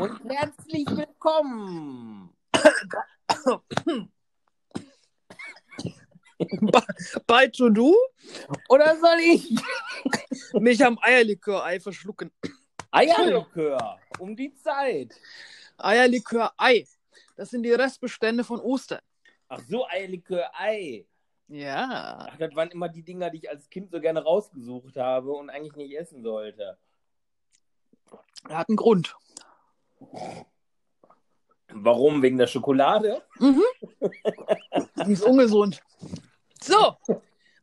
und herzlich willkommen. Bald schon du? Oder soll ich? Mich am Eierlikör-Ei verschlucken. Eierlikör, um die Zeit. Eierlikör-Ei. Das sind die Restbestände von Ostern. Ach so, Eierlikör, Ei. Ja. Ach, das waren immer die Dinger, die ich als Kind so gerne rausgesucht habe und eigentlich nicht essen sollte. Er hat einen Grund. Warum? Wegen der Schokolade? Mhm. Die ist ungesund. So,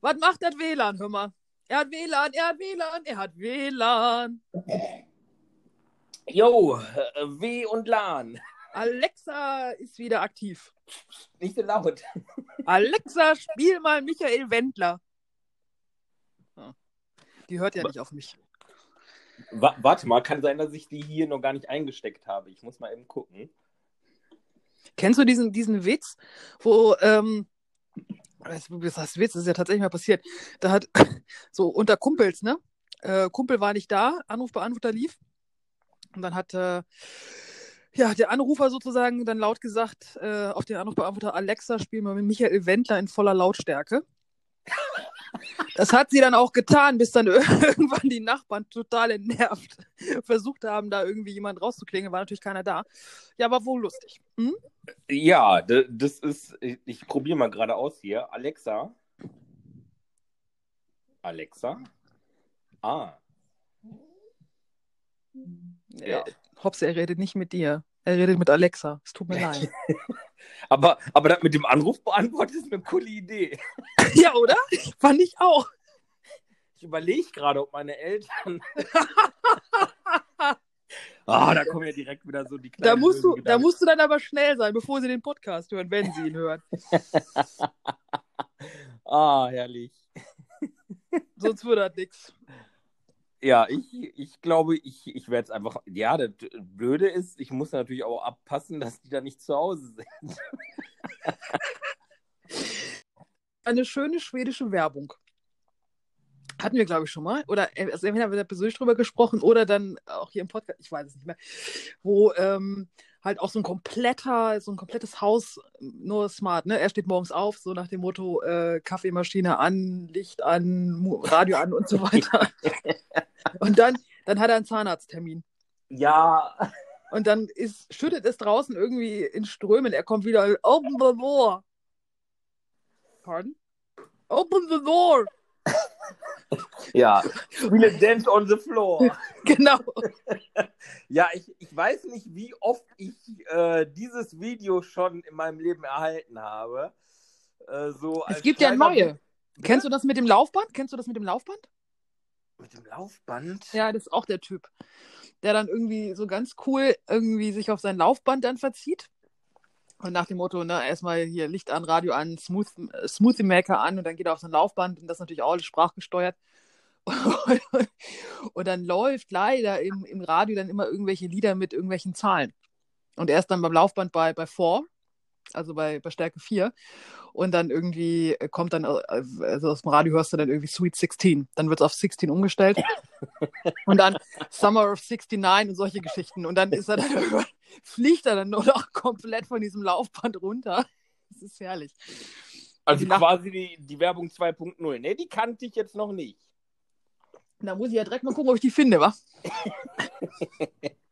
was macht das WLAN? Hör mal. Er hat WLAN, er hat WLAN, er hat WLAN. Jo, äh, W und LAN. Alexa ist wieder aktiv. Nicht so laut. Alexa, spiel mal Michael Wendler. Die hört ja nicht auf mich. Wa warte mal, kann sein, dass ich die hier noch gar nicht eingesteckt habe. Ich muss mal eben gucken. Kennst du diesen, diesen Witz, wo, ähm, das heißt Witz, das ist ja tatsächlich mal passiert. Da hat so unter Kumpels, ne? Äh, Kumpel war nicht da, Anrufbeantworter lief. Und dann hat äh, ja, der Anrufer sozusagen dann laut gesagt äh, auf den Anrufbeantworter, Alexa, spiel mal mit Michael Wendler in voller Lautstärke. Das hat sie dann auch getan, bis dann irgendwann die Nachbarn total entnervt versucht haben, da irgendwie jemand rauszuklingen. War natürlich keiner da. Ja, war wohl lustig. Hm? Ja, das ist, ich, ich probiere mal gerade aus hier. Alexa. Alexa. Ah. Ja. Hops, er redet nicht mit dir. Er redet mit Alexa. Es tut mir leid. Aber, aber das mit dem Anrufbeantworter ist eine coole Idee. ja, oder? Fand ich auch. Ich überlege gerade, ob meine Eltern. Ah, da kommen ja direkt wieder so die kleinen Da musst, du, bösen da musst du dann aber schnell sein, bevor sie den Podcast hören, wenn sie ihn hören. Ah, herrlich. Sonst würde das nichts. Ja, ich, ich glaube, ich, ich werde es einfach. Ja, das Blöde ist, ich muss natürlich auch abpassen, dass die da nicht zu Hause sind. Eine schöne schwedische Werbung. Hatten wir, glaube ich, schon mal. Oder äh, also entweder haben wir da persönlich drüber gesprochen oder dann auch hier im Podcast, ich weiß es nicht mehr, wo ähm, halt auch so ein kompletter, so ein komplettes Haus, nur smart, ne? Er steht morgens auf, so nach dem Motto, äh, Kaffeemaschine an, Licht an, Radio an und so weiter. und dann, dann hat er einen Zahnarzttermin. Ja, Und dann ist, schüttet es draußen irgendwie in Strömen. Er kommt wieder, open the door. Pardon? Open the door. ja. Spiele Dance on the Floor. Genau. Ja, ich, ich weiß nicht, wie oft ich äh, dieses Video schon in meinem Leben erhalten habe. Äh, so Es gibt ja neue. Kennst du das mit dem Laufband? Kennst du das mit dem Laufband? Mit dem Laufband? Ja, das ist auch der Typ. Der dann irgendwie so ganz cool irgendwie sich auf sein Laufband dann verzieht. Und nach dem Motto, ne, erstmal hier Licht an, Radio an, Smooth, äh, Smoothie Maker an und dann geht er auf sein Laufband und das ist natürlich auch alles sprachgesteuert. und dann läuft leider im, im Radio dann immer irgendwelche Lieder mit irgendwelchen Zahlen. Und er ist dann beim Laufband bei, bei 4, also bei, bei Stärke 4. Und dann irgendwie kommt dann, äh, also aus dem Radio hörst du dann irgendwie Sweet 16. Dann wird es auf 16 umgestellt. Und dann Summer of 69 und solche Geschichten. Und dann ist er dann fliegt er dann nur noch komplett von diesem Laufband runter. Das ist herrlich. Also Die quasi die, die Werbung 2.0. Ne, die kannte ich jetzt noch nicht. Da muss ich ja direkt mal gucken, ob ich die finde, wa?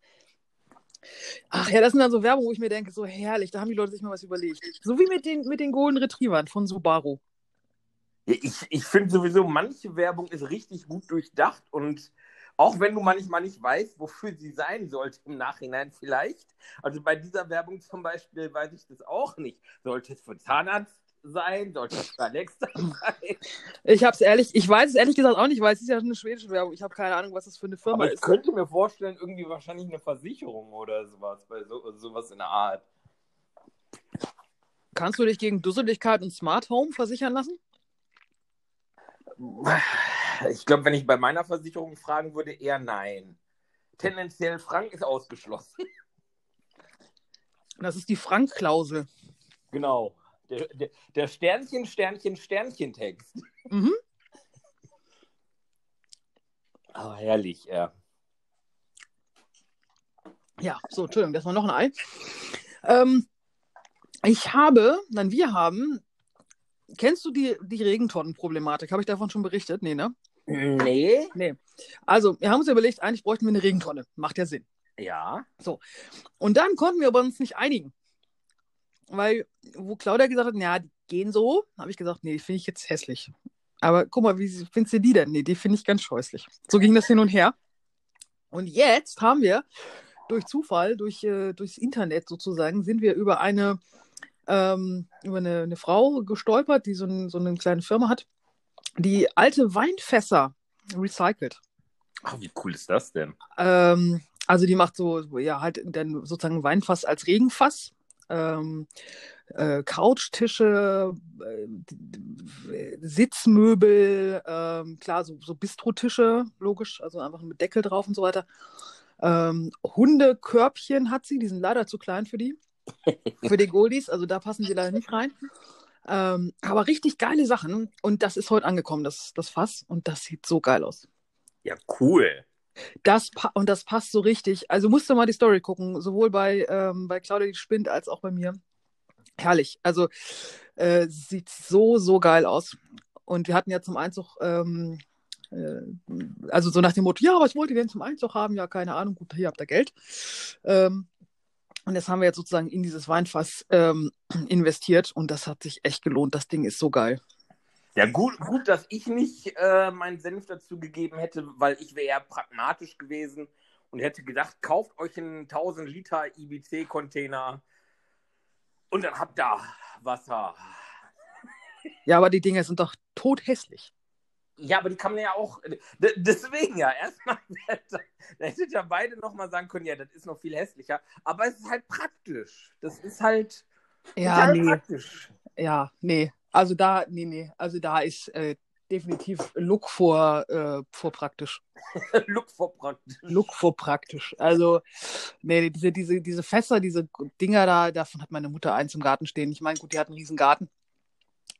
Ach ja, das sind dann so Werbung, wo ich mir denke, so herrlich, da haben die Leute sich mal was überlegt. So wie mit den, mit den Golden Retrievern von Subaru. Ja, Ich, ich finde sowieso, manche Werbung ist richtig gut durchdacht und auch wenn du manchmal nicht weißt, wofür sie sein sollte im Nachhinein vielleicht. Also bei dieser Werbung zum Beispiel weiß ich das auch nicht. Sollte es für Zahnarzt sein? Es für Alexa sein? Ich hab's ehrlich, ich weiß es ehrlich gesagt auch nicht, weil es ist ja eine schwedische Werbung. Ich habe keine Ahnung, was das für eine Firma Aber ich ist. könnte mir vorstellen, irgendwie wahrscheinlich eine Versicherung oder sowas, bei so, sowas in der Art. Kannst du dich gegen Dusseligkeit und Smart Home versichern lassen? Ich glaube, wenn ich bei meiner Versicherung fragen würde, eher nein. Tendenziell Frank ist ausgeschlossen. Das ist die Frank-Klausel. Genau. Der, der, der Sternchen, Sternchen, Sternchen-Text. Mhm. Ah, herrlich, ja. Ja, so, Entschuldigung, das war noch ein Ei. Ähm, ich habe, nein, wir haben, kennst du die, die Regentonnenproblematik? Habe ich davon schon berichtet? Nee, ne? Nee. Nee. Also, wir haben uns überlegt, eigentlich bräuchten wir eine Regentonne. Macht ja Sinn. Ja. Und dann konnten wir aber uns nicht einigen. Weil, wo Claudia gesagt hat, ja, die gehen so, habe ich gesagt, nee, die finde ich jetzt hässlich. Aber guck mal, wie findest du die denn? Nee, die finde ich ganz scheußlich. So ging das hin und her. Und jetzt haben wir durch Zufall, durch, äh, durchs Internet sozusagen, sind wir über eine, ähm, über eine, eine Frau gestolpert, die so, ein, so eine kleine Firma hat, die alte Weinfässer recycelt. Ach, wie cool ist das denn? Ähm, also die macht so, so, ja, halt dann sozusagen Weinfass als Regenfass. Ähm, äh, Couchtische, äh, Sitzmöbel, ähm, klar, so, so Bistrotische, logisch, also einfach mit Deckel drauf und so weiter. Ähm, Hundekörbchen hat sie, die sind leider zu klein für die, für die Goldies, also da passen sie leider nicht rein. Ähm, aber richtig geile Sachen und das ist heute angekommen, das, das Fass, und das sieht so geil aus. Ja, cool. Das und das passt so richtig. Also musst du mal die Story gucken, sowohl bei, ähm, bei Claudia die Spind als auch bei mir. Herrlich. Also äh, sieht so, so geil aus. Und wir hatten ja zum Einzug, ähm, äh, also so nach dem Motto, ja, was wollt ihr denn zum Einzug haben? Ja, keine Ahnung, gut, hier habt ihr Geld. Ähm, und das haben wir jetzt sozusagen in dieses Weinfass ähm, investiert und das hat sich echt gelohnt. Das Ding ist so geil. Ja, gut, gut, dass ich nicht äh, meinen Senf dazu gegeben hätte, weil ich wäre eher pragmatisch gewesen und hätte gedacht, kauft euch einen 1000 Liter IBC-Container und dann habt ihr Wasser. Ja, aber die Dinger sind doch tothässlich. Ja, aber die kann man ja auch. Deswegen ja, erstmal, da hättet ihr beide nochmal sagen können, ja, das ist noch viel hässlicher. Aber es ist halt praktisch. Das ist halt Ja, nee. praktisch. Ja, nee. Also da, nee, nee. Also da ist äh, definitiv Look vor, äh, vor praktisch. Look for praktisch. Look vor praktisch. Also, nee, diese, diese, diese Fässer, diese Dinger da, davon hat meine Mutter eins im Garten stehen. Ich meine, gut, die hat einen riesen Garten.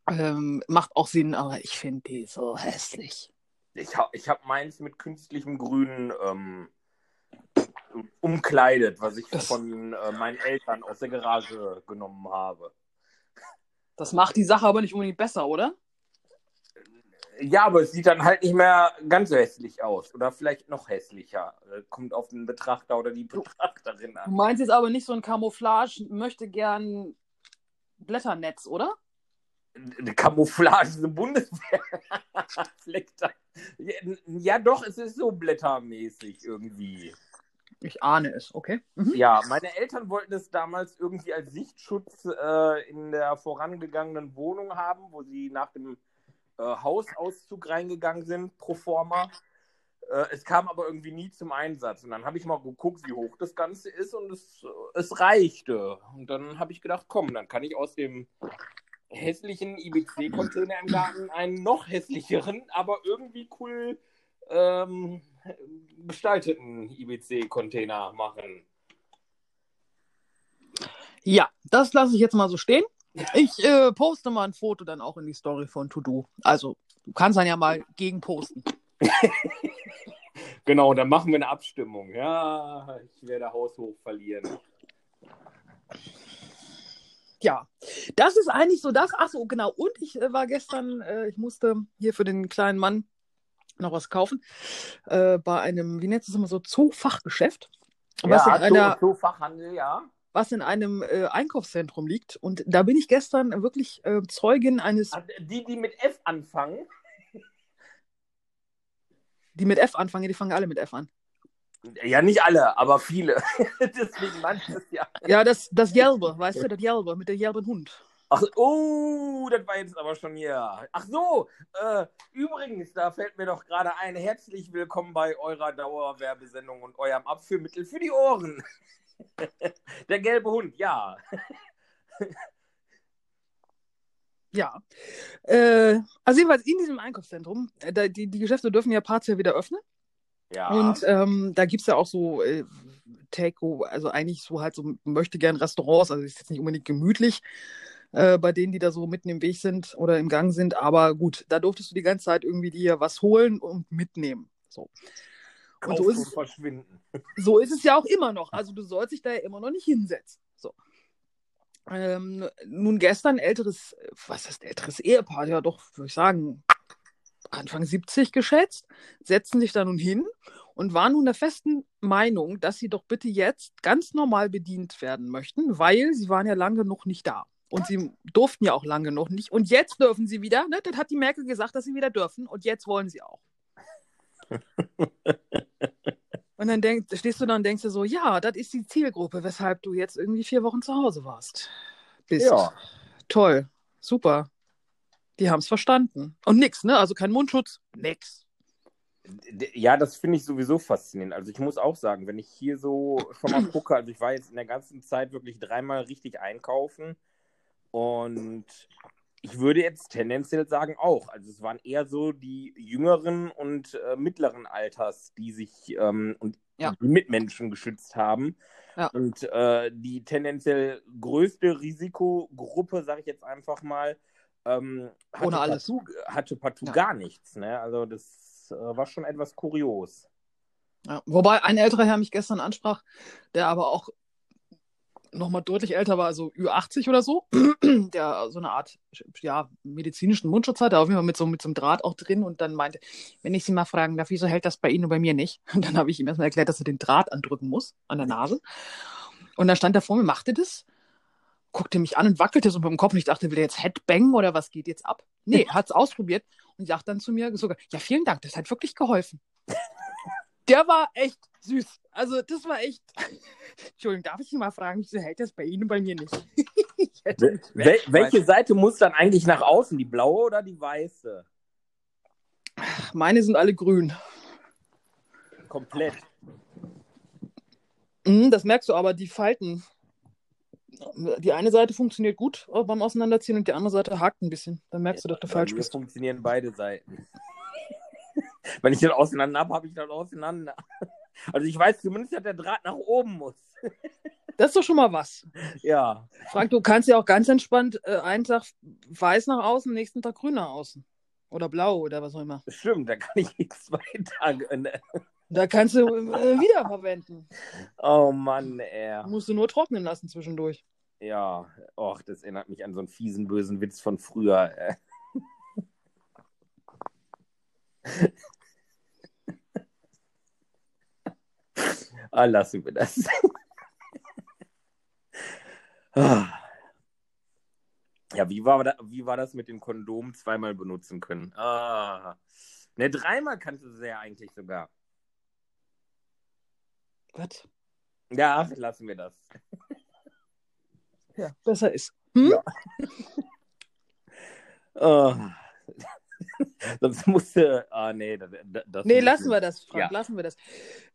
Ähm, macht auch Sinn, aber ich finde die so hässlich. Ich habe ich hab meins mit künstlichem Grün ähm, umkleidet, was ich Das- von äh, meinen Eltern aus der Garage genommen habe. Das macht die Sache aber nicht unbedingt besser, oder? Ja, aber es sieht dann halt nicht mehr ganz so hässlich aus. Oder vielleicht noch hässlicher. Äh, Kommt auf den Betrachter oder die Betrachterin Du an. meinst jetzt aber nicht so ein Camouflage, möchte gern Blätternetz, oder? Eine Camouflage, eine Bundeswehr. Ja, doch, es ist so blättermäßig irgendwie. Ich ahne es, okay. Mhm. Ja, meine Eltern wollten es damals irgendwie als Sichtschutz äh, in der vorangegangenen Wohnung haben, wo sie nach dem äh, Hausauszug reingegangen sind, pro forma. Äh, es kam aber irgendwie nie zum Einsatz. Und dann habe ich mal geguckt, wie hoch das Ganze ist und es, es reichte. Und dann habe ich gedacht, komm, dann kann ich aus dem hässlichen IBC-Container im Garten einen noch hässlicheren, aber irgendwie cool ähm, gestalteten IBC-Container machen. Ja, das lasse ich jetzt mal so stehen. Ich äh, poste mal ein Foto dann auch in die Story von To Do. Also, du kannst dann ja mal gegen posten. Genau, dann machen wir eine Abstimmung. Ja, ich werde haushoch verlieren. Ja, das ist eigentlich so das. Ach so, genau. Und ich äh, war gestern, äh, ich musste hier für den kleinen Mann noch was kaufen. Äh, bei einem, wie nennt es immer so, Zoofachgeschäft. Was, ja, in einer, so, so Fachhandel, ja. was in einem äh, Einkaufszentrum liegt. Und da bin ich gestern wirklich äh, Zeugin eines, Ah, Die, die mit F anfangen. die mit F anfangen, die fangen alle mit F an. Ja, nicht alle, aber viele. Deswegen manches ja. Ja, das, das Gelbe, weißt du, das Gelbe mit dem gelben Hund. Ach, oh, das war jetzt aber schon hier. Ach so, äh, übrigens, da fällt mir doch gerade ein, herzlich willkommen bei eurer Dauerwerbesendung und eurem Abführmittel für die Ohren. Der gelbe Hund, ja. Ja. Äh, also jedenfalls in diesem Einkaufszentrum, äh, da, die, die Geschäfte dürfen ja partiell wieder öffnen. Ja. Und ähm, da gibt es ja auch so äh, Take, also eigentlich so halt so möchte gern Restaurants, also ist jetzt nicht unbedingt gemütlich äh, bei denen, die da so mitten im Weg sind oder im Gang sind, aber gut, da durftest du die ganze Zeit irgendwie dir was holen und mitnehmen. So. Und so ist, so ist es ja auch immer noch. Also du sollst dich da ja immer noch nicht hinsetzen. So. Ähm, nun gestern älteres, was ist älteres Ehepaar, ja doch, würde ich sagen, Anfang 70 geschätzt, setzen sich da nun hin und waren nun der festen Meinung, dass sie doch bitte jetzt ganz normal bedient werden möchten, weil sie waren ja lange noch nicht da. Und sie durften ja auch lange noch nicht. Und jetzt dürfen sie wieder. Ne? Das hat die Merkel gesagt, dass sie wieder dürfen. Und jetzt wollen sie auch. und dann denk, stehst du da und denkst dir so, ja, das ist die Zielgruppe, weshalb du jetzt irgendwie vier Wochen zu Hause warst. Bist. Ja. Toll. Super. Die haben es verstanden. Und nix, ne? Also kein Mundschutz, nix. Ja, das finde ich sowieso faszinierend. Also ich muss auch sagen, wenn ich hier so schon mal gucke, also ich war jetzt in der ganzen Zeit wirklich dreimal richtig einkaufen und ich würde jetzt tendenziell sagen auch. Also es waren eher so die jüngeren und äh, mittleren Alters, die sich ähm, und Ja. die Mitmenschen geschützt haben. Ja. Und äh, die tendenziell größte Risikogruppe, sage ich jetzt einfach mal, ähm, hatte Ohne alles. partout, hatte partout Ja. gar nichts. Ne? Also das äh, war schon etwas kurios. Ja. Wobei ein älterer Herr mich gestern ansprach, der aber auch nochmal deutlich älter war, also Ü80 oder so, der so eine Art ja, medizinischen Mundschutz hatte, auf jeden Fall mit so, mit so einem Draht auch drin und dann meinte, wenn ich Sie mal fragen darf, wieso hält das bei Ihnen und bei mir nicht? Und dann habe ich ihm erstmal erklärt, dass er den Draht andrücken muss an der Nase. Und dann stand er vor mir, machte das, guckte mich an und wackelte so mit dem Kopf und ich dachte, will er jetzt Headbang oder was geht jetzt ab? Nee, hat es ausprobiert und sagt dann zu mir sogar, ja, vielen Dank, das hat wirklich geholfen. Der war echt süß. Also das war echt. Entschuldigung, darf ich Sie mal fragen, wieso hält das bei Ihnen und bei mir nicht? mich Wel welche Seite muss dann eigentlich nach außen? Die blaue oder die weiße? Meine sind alle grün. Komplett. Mhm, das merkst du aber, die Falten. Die eine Seite funktioniert gut beim Auseinanderziehen und die andere Seite hakt ein bisschen. Dann merkst du, dass du falsch bist. funktionieren beide Seiten. Wenn ich den auseinander habe, habe ich das auseinander. Also ich weiß zumindest, dass der Draht nach oben muss. Das ist doch schon mal was. Ja. Frank, du kannst ja auch ganz entspannt äh, einen Tag weiß nach außen, nächsten Tag grün nach außen. Oder blau oder was auch immer. Stimmt, da kann ich zwei Tage. Ne? Da kannst du äh, wiederverwenden. Oh Mann, ey. Musst du nur trocknen lassen zwischendurch. Ja, och, das erinnert mich an so einen fiesen, bösen Witz von früher. Äh. Ah, lassen wir das. Ah. ja, wie war, da, wie war das mit den Kondomen zweimal benutzen können? Ah. Ne, dreimal kannst du sie ja eigentlich sogar. Was? Ja, ach, lassen wir das. Ja, besser ist. Hm? Ja. Oh. Sonst musste. Ah, nee, das, das Nee, lassen wir das, Frank, Ja. lassen wir das.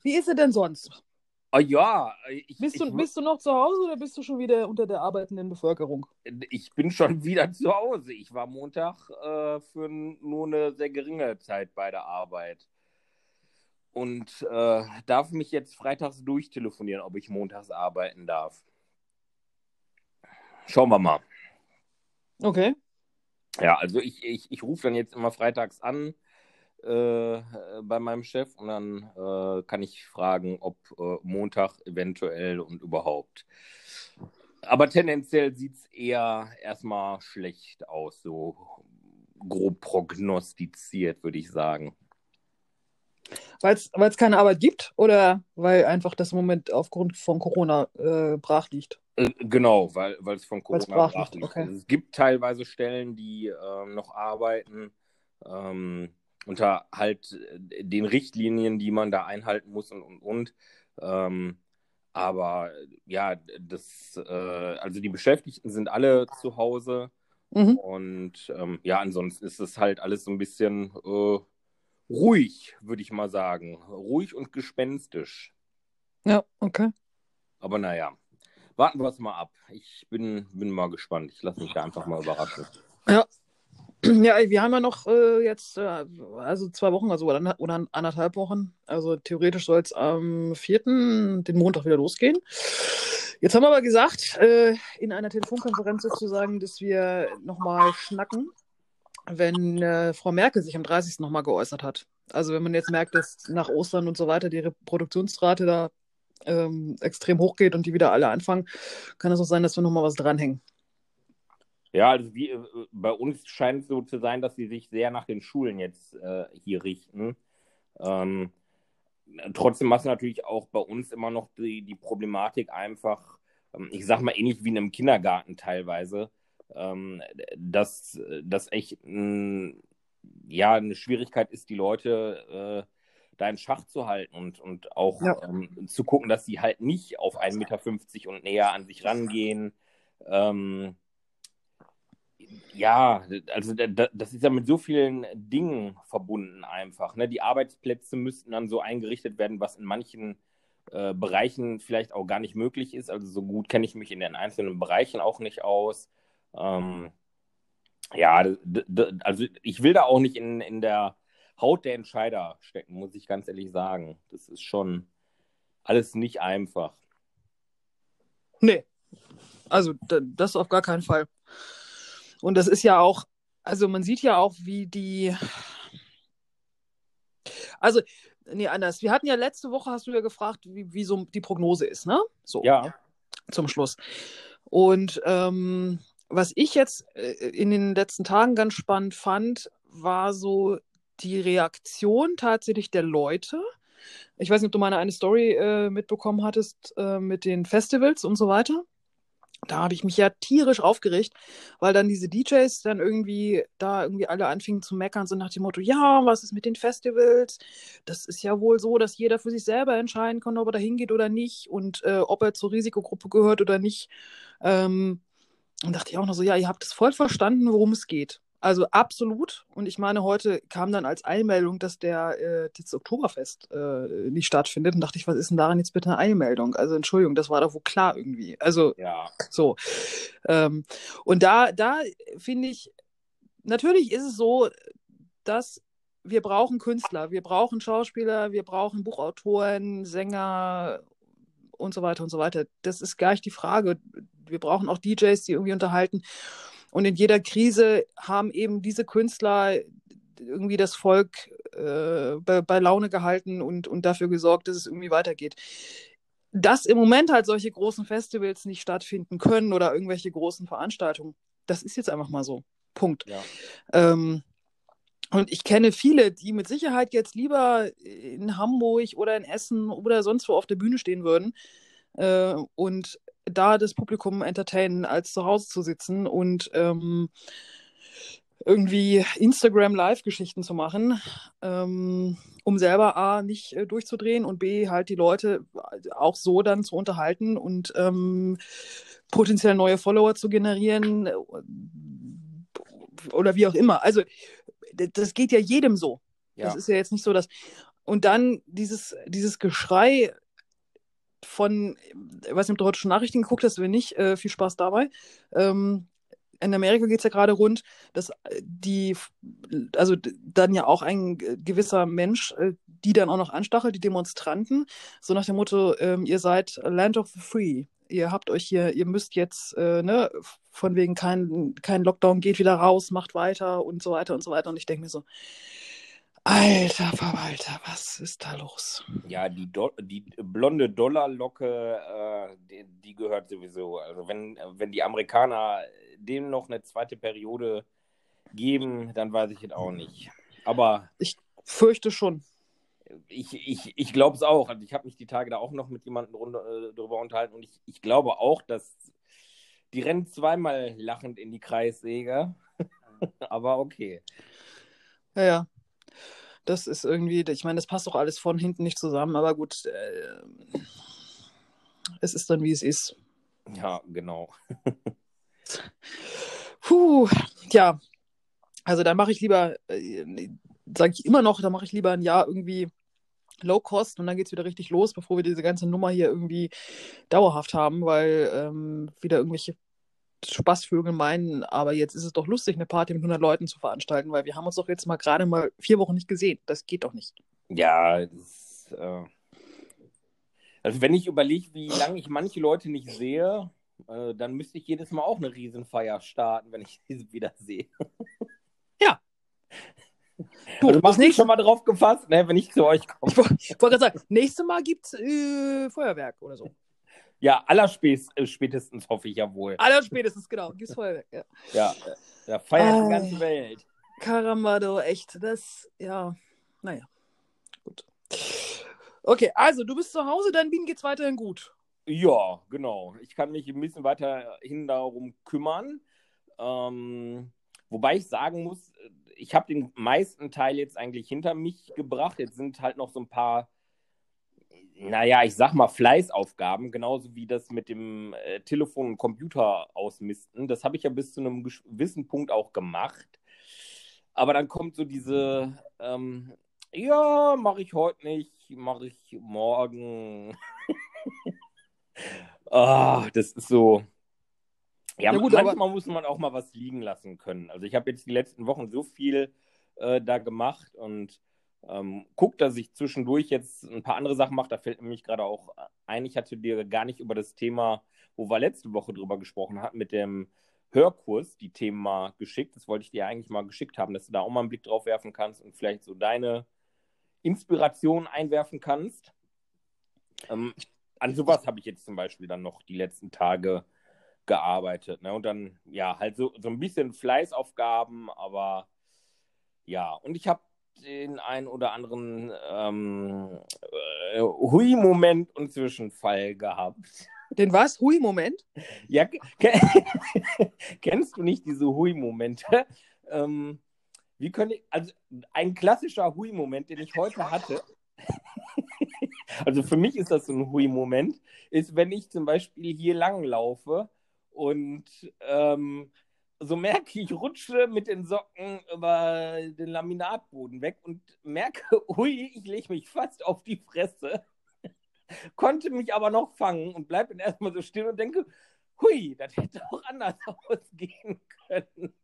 Wie ist es denn sonst? Oh ja, ich, Bist du, ich, bist du noch zu Hause oder bist du schon wieder unter der arbeitenden Bevölkerung? ich bin schon wieder zu Hause. Ich war Montag äh, für nur eine sehr geringe Zeit bei der Arbeit. Und äh, darf mich jetzt freitags durchtelefonieren, ob ich montags arbeiten darf. Schauen wir mal. Okay. Ja, also ich, ich, ich rufe dann jetzt immer freitags an äh, bei meinem Chef und dann äh, kann ich fragen, ob äh, Montag eventuell und überhaupt. Aber tendenziell sieht es eher erstmal schlecht aus, so grob prognostiziert, würde ich sagen. Weil es keine Arbeit gibt oder weil einfach das im Moment aufgrund von Corona äh, brach liegt? Äh, Genau, weil es von Corona brach brach liegt, liegt. okay. Also Es gibt teilweise Stellen, die ähm, noch arbeiten, ähm, unter halt äh, den Richtlinien, die man da einhalten muss und und und. Ähm, aber äh, ja, das, äh, also die Beschäftigten sind alle zu Hause Mhm. und ähm, ja, ansonsten ist es halt alles so ein bisschen äh, ruhig, würde ich mal sagen. Ruhig und gespenstisch. Ja, okay. Aber naja, warten wir es mal ab. Ich bin, bin mal gespannt. Ich lasse mich da einfach mal überraschen. Ja, wir haben ja noch äh, jetzt, äh, also zwei Wochen, also oder, anderthalb Wochen. Also theoretisch soll es am 4. den Montag wieder losgehen. Jetzt haben wir aber gesagt, äh, in einer Telefonkonferenz sozusagen, dass wir nochmal schnacken, wenn äh, Frau Merkel sich am 30. nochmal geäußert hat. Also wenn man jetzt merkt, dass nach Ostern und so weiter die Reproduktionsrate da ähm, extrem hoch geht und die wieder alle anfangen, kann es auch sein, dass wir nochmal was dranhängen. Ja, also wie, äh, bei uns scheint es so zu sein, dass sie sich sehr nach den Schulen jetzt äh, hier richten. Ähm, trotzdem hast du natürlich auch bei uns immer noch die, die Problematik einfach, ähm, ich sag mal ähnlich wie in einem Kindergarten teilweise, ähm, dass das echt ein, ja, eine Schwierigkeit ist, die Leute äh, da in Schach zu halten und, und auch ja. ähm, zu gucken, dass sie halt nicht auf 1,50 Meter und näher an sich rangehen. Ähm, ja, also das ist ja mit so vielen Dingen verbunden einfach. Ne? Die Arbeitsplätze müssten dann so eingerichtet werden, was in manchen äh, Bereichen vielleicht auch gar nicht möglich ist. Also so gut kenne ich mich in den einzelnen Bereichen auch nicht aus. Ähm, ja, also ich will da auch nicht in, in der Haut der Entscheider stecken, muss ich ganz ehrlich sagen. Das ist schon alles nicht einfach. Nee, also das auf gar keinen Fall. Und das ist ja auch, also man sieht ja auch, wie die, also, nee, anders. Wir hatten ja letzte Woche, hast du ja gefragt, wie, wie so die Prognose ist, ne? So. Ja. Zum Schluss. Und ähm, was ich jetzt äh, in den letzten Tagen ganz spannend fand, war so die Reaktion tatsächlich der Leute. Ich weiß nicht, ob du meine eine Story äh, mitbekommen hattest äh, mit den Festivals und so weiter da habe ich mich ja tierisch aufgeregt, weil dann diese DJs dann irgendwie da irgendwie alle anfingen zu meckern, so nach dem Motto, ja, was ist mit den Festivals? Das ist ja wohl so, dass jeder für sich selber entscheiden kann, ob er da hingeht oder nicht und äh, ob er zur Risikogruppe gehört oder nicht. Ähm, und dachte ich auch noch so, ja, ihr habt es voll verstanden, worum es geht. Also absolut. Und ich meine, heute kam dann als Eilmeldung, dass der äh, das Oktoberfest äh, nicht stattfindet. Und dachte ich, was ist denn daran jetzt bitte eine Eilmeldung? Also Entschuldigung, das war doch wohl klar irgendwie. Also ja. so. Ähm, und da, da finde ich, natürlich ist es so, dass wir brauchen Künstler, wir brauchen Schauspieler, wir brauchen Buchautoren, Sänger und so weiter und so weiter. Das ist gar nicht die Frage. Wir brauchen auch DJs, die irgendwie unterhalten. Und in jeder Krise haben eben diese Künstler irgendwie das Volk äh, bei, bei, Laune gehalten und, und dafür gesorgt, dass es irgendwie weitergeht. Dass im Moment halt solche großen Festivals nicht stattfinden können oder irgendwelche großen Veranstaltungen, das ist jetzt einfach mal so. Punkt. Ja. Ähm, und ich kenne viele, die mit Sicherheit jetzt lieber in Hamburg oder in Essen oder sonst wo auf der Bühne stehen würden äh, und da das Publikum entertainen, als zu Hause zu sitzen und ähm, irgendwie Instagram-Live-Geschichten zu machen, ähm, um selber A, nicht äh, durchzudrehen und B, halt die Leute auch so dann zu unterhalten und ähm, potenziell neue Follower zu generieren äh, oder wie auch immer. Also das geht ja jedem so. Ja. Das ist ja jetzt nicht so, dass. Und dann dieses, dieses Geschrei von, ich weiß nicht, ob du heute schon Nachrichten geguckt hast, wenn nicht, äh, viel Spaß dabei. Ähm, in Amerika geht es ja gerade rund, dass äh, die, also dann ja auch ein gewisser Mensch, äh, die dann auch noch anstachelt, die Demonstranten, so nach dem Motto, ähm, ihr seid Land of the Free. Ihr habt euch hier, ihr müsst jetzt, äh, ne, von wegen kein, kein Lockdown, geht wieder raus, macht weiter und so weiter und so weiter. Und ich denke mir so, Alter Verwalter, was ist da los? Ja, die, Do die blonde Dollarlocke, äh, die, die, gehört sowieso. Also wenn, wenn die Amerikaner dem noch eine zweite Periode geben, dann weiß ich es auch nicht. Aber ich fürchte schon. Ich, ich, ich glaube es auch. Also ich habe mich die Tage da auch noch mit jemandem äh, darüber unterhalten und ich, ich glaube auch, dass die rennen zweimal lachend in die Kreissäge. Aber okay. Ja, ja. Das ist irgendwie, ich meine, das passt doch alles von hinten nicht zusammen, aber gut, äh, es ist dann, wie es ist. Ja, genau. Puh, ja. Also dann mache ich lieber, äh, sage ich immer noch, da mache ich lieber ein Jahr irgendwie Low Cost und dann geht es wieder richtig los, bevor wir diese ganze Nummer hier irgendwie dauerhaft haben, weil ähm, wieder irgendwelche Spaßvögel meinen, aber jetzt ist es doch lustig, eine Party mit 100 Leuten zu veranstalten, weil wir haben uns doch jetzt mal gerade mal vier Wochen nicht gesehen. Das geht doch nicht. Ja, das, äh... also wenn ich überlege, wie lange ich manche Leute nicht sehe, äh, dann müsste ich jedes Mal auch eine Riesenfeier starten, wenn ich diese wieder sehe. ja. Du, also machst nächste, schon mal drauf gefasst, ne, wenn ich zu euch komme. ich wollte gerade sagen, nächstes Mal gibt's äh, Feuerwerk oder so. Ja, allerspätestens hoffe ich ja wohl. Aller spätestens, genau, gibt's Feuerwerk. Ja. Ja, da feiert Ah. die ganze Welt. Karamado, echt, das, ja, naja, gut. Okay, also du bist zu Hause, dein Bienen geht's weiterhin gut. Ja, genau. Ich kann mich ein bisschen weiterhin darum kümmern. Ähm, wobei ich sagen muss, ich habe den meisten Teil jetzt eigentlich hinter mich gebracht. Jetzt sind halt noch so ein paar, naja, ich sag mal Fleißaufgaben, genauso wie das mit dem äh, Telefon und Computer ausmisten. Das habe ich ja bis zu einem gewissen Punkt auch gemacht. Aber dann kommt so diese, ähm, ja, mache ich heute nicht, mache ich morgen. Ah, das ist so. Ja, Ja, gut, manchmal muss man auch mal was liegen lassen können. Also ich habe jetzt die letzten Wochen so viel äh, da gemacht und ähm, guck, dass ich zwischendurch jetzt ein paar andere Sachen mache. Da fällt nämlich gerade auch ein, ich hatte dir gar nicht über das Thema, wo wir letzte Woche drüber gesprochen hatten, mit dem Hörkurs, die Themen mal geschickt. Das wollte ich dir eigentlich mal geschickt haben, dass du da auch mal einen Blick drauf werfen kannst und vielleicht so deine Inspiration einwerfen kannst. Ähm, an sowas habe ich jetzt zum Beispiel dann noch die letzten Tage gearbeitet. Ne? Und dann, ja, halt so, so ein bisschen Fleißaufgaben, aber ja, und ich habe den einen oder anderen ähm, äh, Hui-Moment und Zwischenfall gehabt. Den was? Hui, Moment. Ja, ke kennst du nicht diese Hui-Momente? Ähm, wie können ich, also ein klassischer Hui-Moment, den ich heute hatte, also für mich ist das so ein Hui-Moment, ist, wenn ich zum Beispiel hier lang laufe und ähm, so merke ich, rutsche mit den Socken über den Laminatboden weg und merke, hui, ich lege mich fast auf die Fresse, konnte mich aber noch fangen und bleibe dann erstmal so still und denke, hui, das hätte auch anders ausgehen können.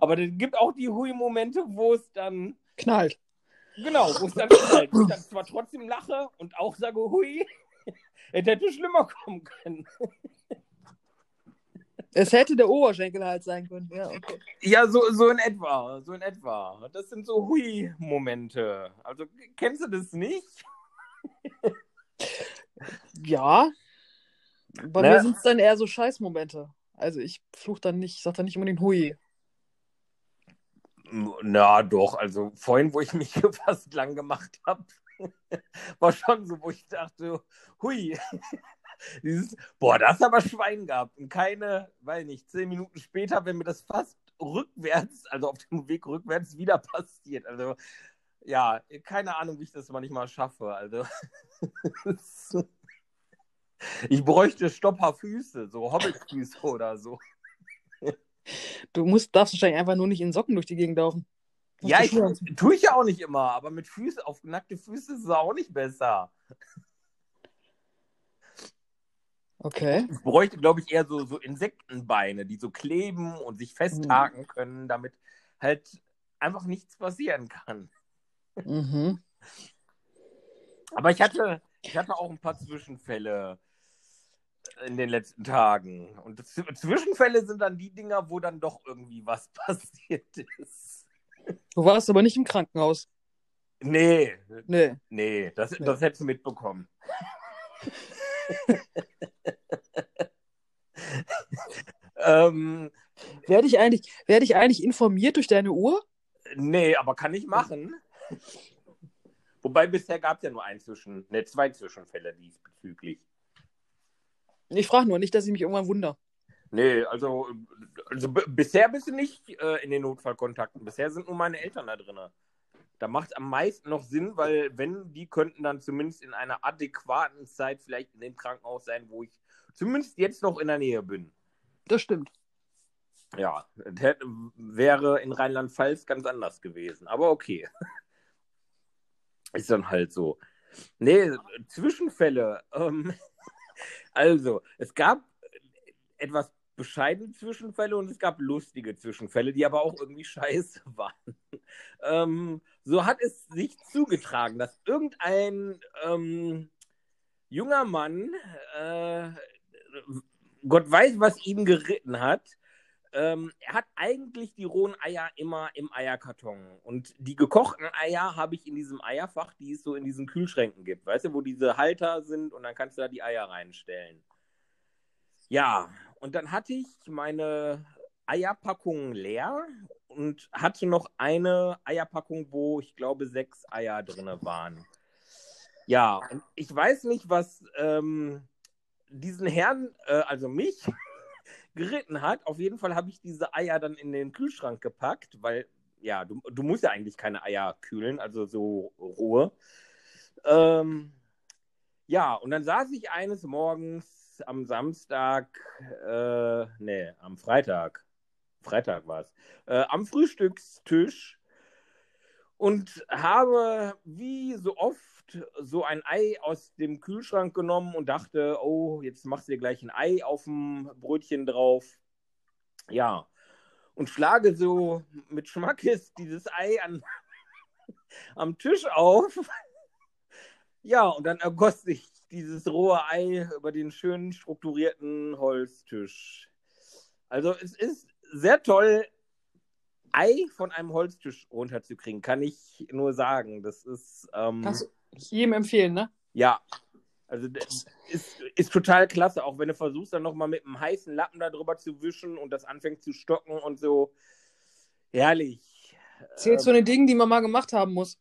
Aber es gibt auch die Hui-Momente, wo es dann Knallt. Genau, wo es dann knallt. Ich dann zwar trotzdem lache und auch sage, hui, es hätte schlimmer kommen können. Es hätte der Oberschenkel halt sein können. Ja, okay. Ja, so, so in etwa, so in etwa. Das sind so Hui-Momente. Also, kennst du das nicht? Ja. Bei Ne? mir sind es dann eher so Scheißmomente. Also ich fluch dann nicht, sag dann nicht unbedingt Hui. Na doch, also vorhin, wo ich mich fast lang gemacht habe, war schon so, wo ich dachte, hui, dieses, boah, das ist aber Schwein gehabt. Und keine, weiß nicht, zehn Minuten später, wenn mir das fast rückwärts, also auf dem Weg rückwärts wieder passiert. Also ja, keine Ahnung, wie ich das manchmal schaffe. Also ich bräuchte Stopperfüße, so Hobbitfüße oder so. Du musst, darfst wahrscheinlich einfach nur nicht in Socken durch die Gegend laufen. Ja, ich, tue ich ja auch nicht immer, aber mit Füßen, auf nackte Füße ist es auch nicht besser. Okay. Ich bräuchte, glaube ich, eher so, so Insektenbeine, die so kleben und sich festhaken können, damit halt einfach nichts passieren kann. Mhm. Aber ich hatte, ich hatte auch ein paar Zwischenfälle in den letzten Tagen. Und Zwischenfälle sind dann die Dinger, wo dann doch irgendwie was passiert ist. Du warst aber nicht im Krankenhaus. Nee, Nee. nee, das, Nee. das hättest du mitbekommen. ähm, Werde ich eigentlich, werde ich eigentlich informiert durch deine Uhr? nee, aber kann ich machen. Wobei bisher gab es ja nur ein Zwischen, ne, zwei Zwischenfälle diesbezüglich. Ich frage nur nicht, dass ich mich irgendwann wundere. Nee, also, also bisher bist du nicht äh, in den Notfallkontakten. Bisher sind nur meine Eltern da drin. Da macht es am meisten noch Sinn, weil wenn, die könnten dann zumindest in einer adäquaten Zeit vielleicht in dem Krankenhaus sein, wo ich zumindest jetzt noch in der Nähe bin. Das stimmt. Ja, hätte, wäre in Rheinland-Pfalz ganz anders gewesen. Aber okay. Ist dann halt so. Nee, Zwischenfälle. Ähm, also, es gab etwas bescheidene Zwischenfälle und es gab lustige Zwischenfälle, die aber auch irgendwie scheiße waren. Ähm, so hat es sich zugetragen, dass irgendein ähm, junger Mann, äh, Gott weiß, was ihn geritten hat, ähm, er hat eigentlich die rohen Eier immer im Eierkarton. Und die gekochten Eier habe ich in diesem Eierfach, die es so in diesen Kühlschränken gibt. Weißt du, wo diese Halter sind und dann kannst du da die Eier reinstellen. Ja, und dann hatte ich meine Eierpackung leer und hatte noch eine Eierpackung, wo ich glaube sechs Eier drin waren. Ja, und ich weiß nicht, was ähm, diesen Herrn, äh, also mich, geritten hat. Auf jeden Fall habe ich diese Eier dann in den Kühlschrank gepackt, weil ja, du, du musst ja eigentlich keine Eier kühlen, also so rohe. Ähm, ja, und dann saß ich eines Morgens am Samstag, äh, nee, am Freitag, Freitag war es, äh, am Frühstückstisch und habe wie so oft so ein Ei aus dem Kühlschrank genommen und dachte, oh, jetzt machst du dir gleich ein Ei auf dem Brötchen drauf. Ja, und schlage so mit Schmackes dieses Ei an, am Tisch auf. Ja, und dann ergoss sich dieses rohe Ei über den schönen strukturierten Holztisch. Also es ist sehr toll, Ei von einem Holztisch runterzukriegen, kann ich nur sagen. Das ist. Ähm, Kannst, ich jedem empfehlen, ne? Ja. Also das ist, ist total klasse, auch wenn du versuchst, dann nochmal mit einem heißen Lappen da drüber zu wischen und das anfängt zu stocken und so. Herrlich. Zählt zu den Dingen, die man mal gemacht haben muss.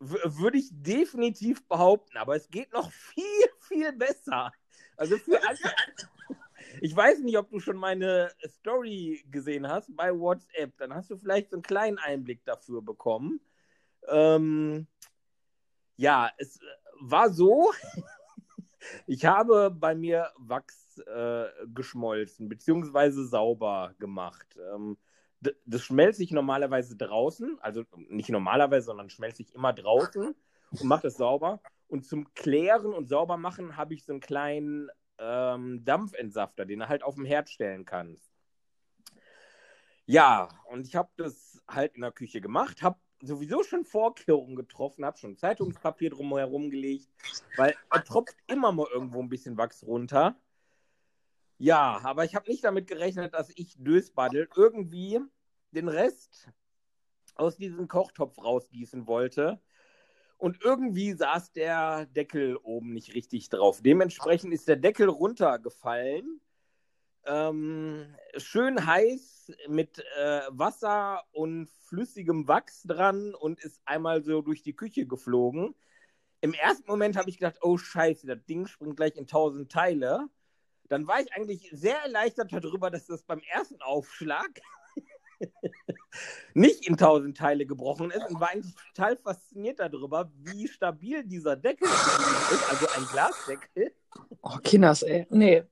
Würde ich definitiv behaupten, aber es geht noch viel, viel besser. Also für alle, ich weiß nicht, ob du schon meine Story gesehen hast bei WhatsApp. Dann hast du vielleicht so einen kleinen Einblick dafür bekommen. Ähm, ja, es äh, war so, ich habe bei mir Wachs äh, geschmolzen, beziehungsweise sauber gemacht. Ähm, das schmelze ich normalerweise draußen, also nicht normalerweise, sondern schmelze ich immer draußen und mache das sauber. Und zum Klären und Saubermachen habe ich so einen kleinen ähm, Dampfentsafter, den du halt auf dem Herd stellen kannst. Ja, und ich habe das halt in der Küche gemacht, habe sowieso schon Vorkehrungen getroffen, habe schon Zeitungspapier drumherum gelegt, weil er tropft immer mal irgendwo ein bisschen Wachs runter. Ja, aber ich habe nicht damit gerechnet, dass ich Dösbaddel irgendwie den Rest aus diesem Kochtopf rausgießen wollte. Und irgendwie saß der Deckel oben nicht richtig drauf. Dementsprechend ist der Deckel runtergefallen. Ähm, schön heiß mit äh, Wasser und flüssigem Wachs dran und ist einmal so durch die Küche geflogen. Im ersten Moment habe ich gedacht, oh Scheiße, das Ding springt gleich in tausend Teile. Dann war ich eigentlich sehr erleichtert darüber, dass das beim ersten Aufschlag nicht in tausend Teile gebrochen ist und war eigentlich total fasziniert darüber, wie stabil dieser Deckel ist, also ein Glasdeckel. Oh, Kinders, ey. Nee.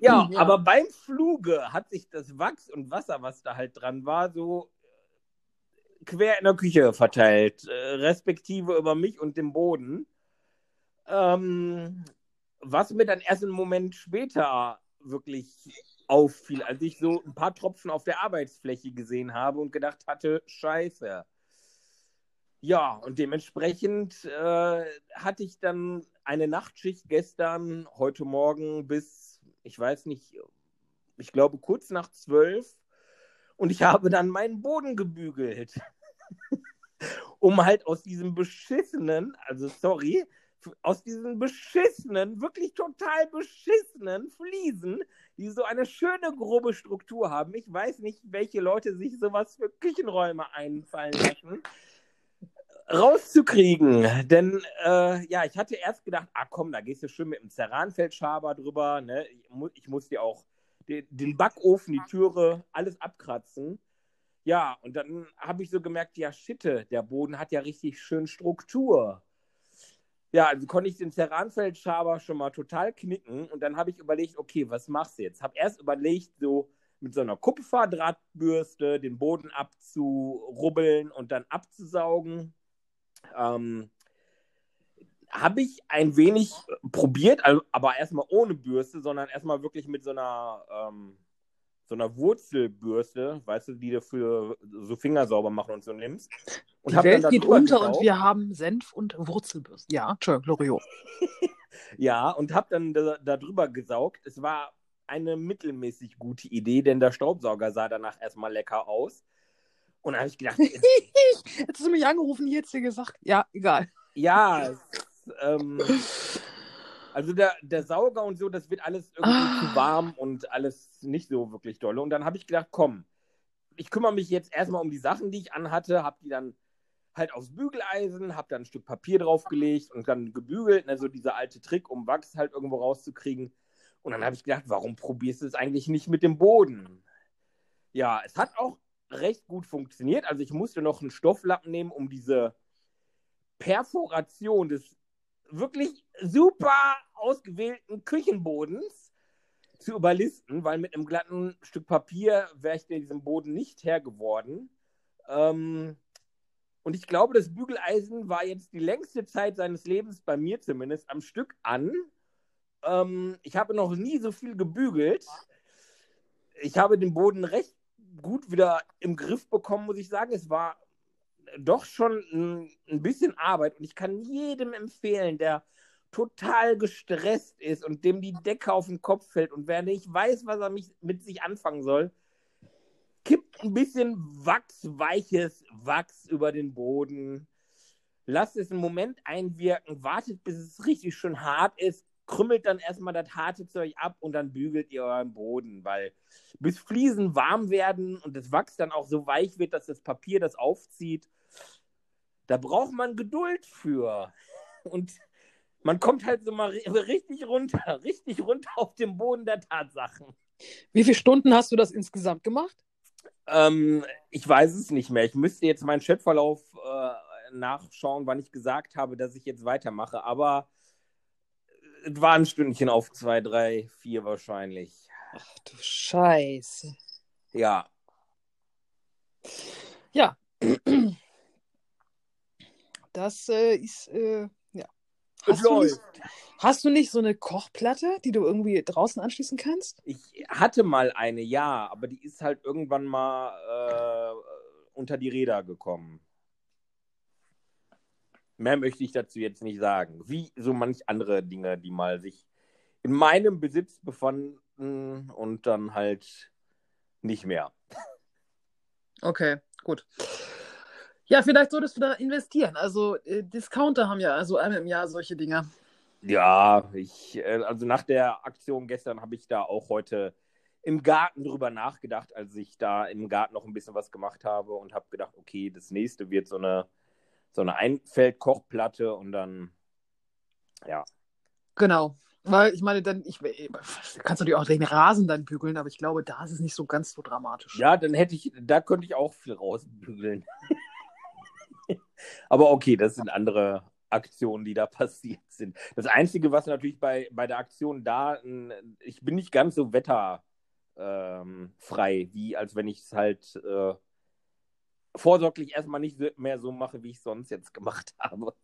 Ja, ja, aber beim Fluge hat sich das Wachs und Wasser, was da halt dran war, so quer in der Küche verteilt, äh, respektive über mich und den Boden. Ähm, was mir dann erst einen Moment später wirklich auffiel, als ich so ein paar Tropfen auf der Arbeitsfläche gesehen habe und gedacht hatte, scheiße. Ja, und dementsprechend äh, hatte ich dann eine Nachtschicht gestern, heute Morgen bis, ich weiß nicht, ich glaube kurz nach zwölf. Und ich habe dann meinen Boden gebügelt. um halt aus diesem beschissenen, also sorry, aus diesen beschissenen, wirklich total beschissenen Fliesen, die so eine schöne grobe Struktur haben. Ich weiß nicht, welche Leute sich sowas für Küchenräume einfallen lassen. Rauszukriegen, denn äh, ja, ich hatte erst gedacht, ah komm, da gehst du schön mit dem Ceranfeldschaber drüber, ne? Ich, mu ich muss dir auch den, den Backofen, die Türe, alles abkratzen. Ja, und dann habe ich so gemerkt, ja, shitte, der Boden hat ja richtig schön Struktur. Ja, also konnte ich den Ceranfeldschaber schon mal total knicken und dann habe ich überlegt, okay, was machst du jetzt? Habe erst überlegt, so mit so einer Kupferdrahtbürste den Boden abzurubbeln und dann abzusaugen. Ähm, habe ich ein wenig probiert, aber erstmal ohne Bürste, sondern erstmal wirklich mit so einer ähm, so einer Wurzelbürste, weißt du, die du für so Finger sauber machen und so nimmst. Und die Welt geht unter gesaugt. und wir haben Senf und Wurzelbürste. Ja, Entschuldigung, Loriot. ja, und hab dann da, da, drüber gesaugt. Es war eine mittelmäßig gute Idee, denn der Staubsauger sah danach erstmal lecker aus. Und da habe ich gedacht, Jetzt hast du mich angerufen, jetzt dir gesagt. Ja, egal. ja, es, ähm, also der, der Sauger und so, das wird alles irgendwie Ah. zu warm und alles nicht so wirklich dolle. Und dann habe ich gedacht, komm, ich kümmere mich jetzt erstmal um die Sachen, die ich anhatte, habe die dann halt aufs Bügeleisen, habe dann ein Stück Papier draufgelegt und dann gebügelt, ne, so dieser alte Trick, um Wachs halt irgendwo rauszukriegen. Und dann habe ich gedacht, warum probierst du es eigentlich nicht mit dem Boden? Ja, es hat auch recht gut funktioniert. Also ich musste noch einen Stofflappen nehmen, um diese Perforation des wirklich super ausgewählten Küchenbodens zu überlisten, weil mit einem glatten Stück Papier wäre ich diesem Boden nicht Herr geworden. Ähm, und ich glaube, das Bügeleisen war jetzt die längste Zeit seines Lebens, bei mir zumindest, am Stück an. Ähm, ich habe noch nie so viel gebügelt. Ich habe den Boden recht gut wieder im Griff bekommen, muss ich sagen. Es war doch schon ein, ein bisschen Arbeit. Und ich kann jedem empfehlen, der total gestresst ist und dem die Decke auf den Kopf fällt und wer nicht weiß, was er mich, mit sich anfangen soll, kippt ein bisschen Wachs, weiches Wachs über den Boden, lasst es einen Moment einwirken, wartet, bis es richtig schön hart ist, krümmelt dann erstmal das harte Zeug ab und dann bügelt ihr euren Boden, weil bis Fliesen warm werden und das Wachs dann auch so weich wird, dass das Papier das aufzieht, da braucht man Geduld für. Und man kommt halt so mal ri- richtig runter, richtig runter auf den Boden der Tatsachen. Wie viele Stunden hast du das insgesamt gemacht? Ähm, ich weiß es nicht mehr. Ich müsste jetzt meinen Chatverlauf äh, nachschauen, wann ich gesagt habe, dass ich jetzt weitermache. Aber es war ein Stündchen auf zwei, drei, vier wahrscheinlich. Ach du Scheiße. Ja. Ja. Das äh, ist, äh, ja. Hast du, nicht, hast du nicht so eine Kochplatte, die du irgendwie draußen anschließen kannst? Ich hatte mal eine, ja, aber die ist halt irgendwann mal äh, unter die Räder gekommen. Mehr möchte ich dazu jetzt nicht sagen. Wie so manch andere Dinge, die mal sich in meinem Besitz befanden und dann halt nicht mehr. Okay, gut. Ja, vielleicht solltest du da investieren. Also äh, Discounter haben ja also einmal im Jahr solche Dinge. Ja, ich, äh, also nach der Aktion gestern habe ich da auch heute im Garten drüber nachgedacht, als ich da im Garten noch ein bisschen was gemacht habe und habe gedacht, okay, das nächste wird so eine, so eine Einfeldkochplatte und dann, ja. Genau. Weil ich meine, dann, ich äh, kannst natürlich auch den Rasen dann bügeln, aber ich glaube, da ist es nicht so ganz so dramatisch. Ja, dann hätte ich, da könnte ich auch viel rausbügeln. Aber okay, das sind andere Aktionen, die da passiert sind. Das Einzige, was natürlich bei, bei der Aktion da, ich bin nicht ganz so wetterfrei, ähm, wie als wenn ich es halt äh, vorsorglich erstmal nicht mehr so mache, wie ich es sonst jetzt gemacht habe.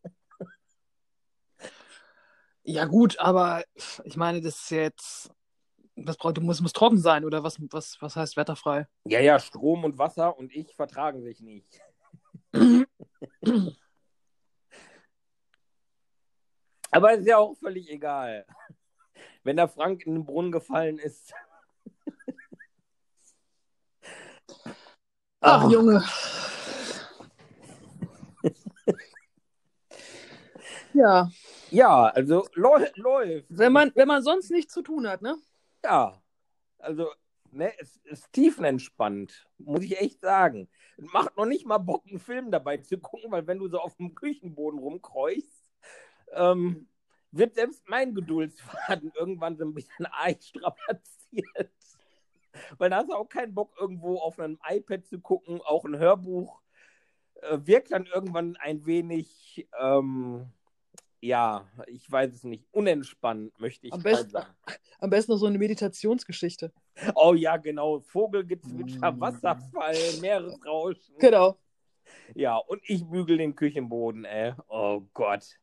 Ja, gut, aber ich meine, das ist jetzt. Was braucht, du musst, muss trocken sein, oder was, was, was heißt wetterfrei? Ja, ja, Strom und Wasser und ich vertragen sich nicht. Aber ist ja auch völlig egal. Wenn der Frank in den Brunnen gefallen ist. Ach, Ah. Junge. ja, Ja, also läu läuft. wenn man, wenn man sonst nichts zu tun hat, ne? Ja, also ne, es ist tiefenentspannt, muss ich echt sagen. Macht noch nicht mal Bock, einen Film dabei zu gucken, weil wenn du so auf dem Küchenboden rumkreuchst, ähm, wird selbst mein Geduldsfaden irgendwann so ein bisschen arg strapaziert. Weil da hast du auch keinen Bock, irgendwo auf einem iPad zu gucken, auch ein Hörbuch. Äh, wirkt dann irgendwann ein wenig, ähm, ja, ich weiß es nicht, unentspannt, möchte ich Am besten- sagen. Am besten noch so eine Meditationsgeschichte. Oh ja, genau. Vogelgezwitscher, Mm. Wasserfall, Meeresrauschen. Genau. Ja, und ich bügel den Küchenboden, ey. Oh Gott.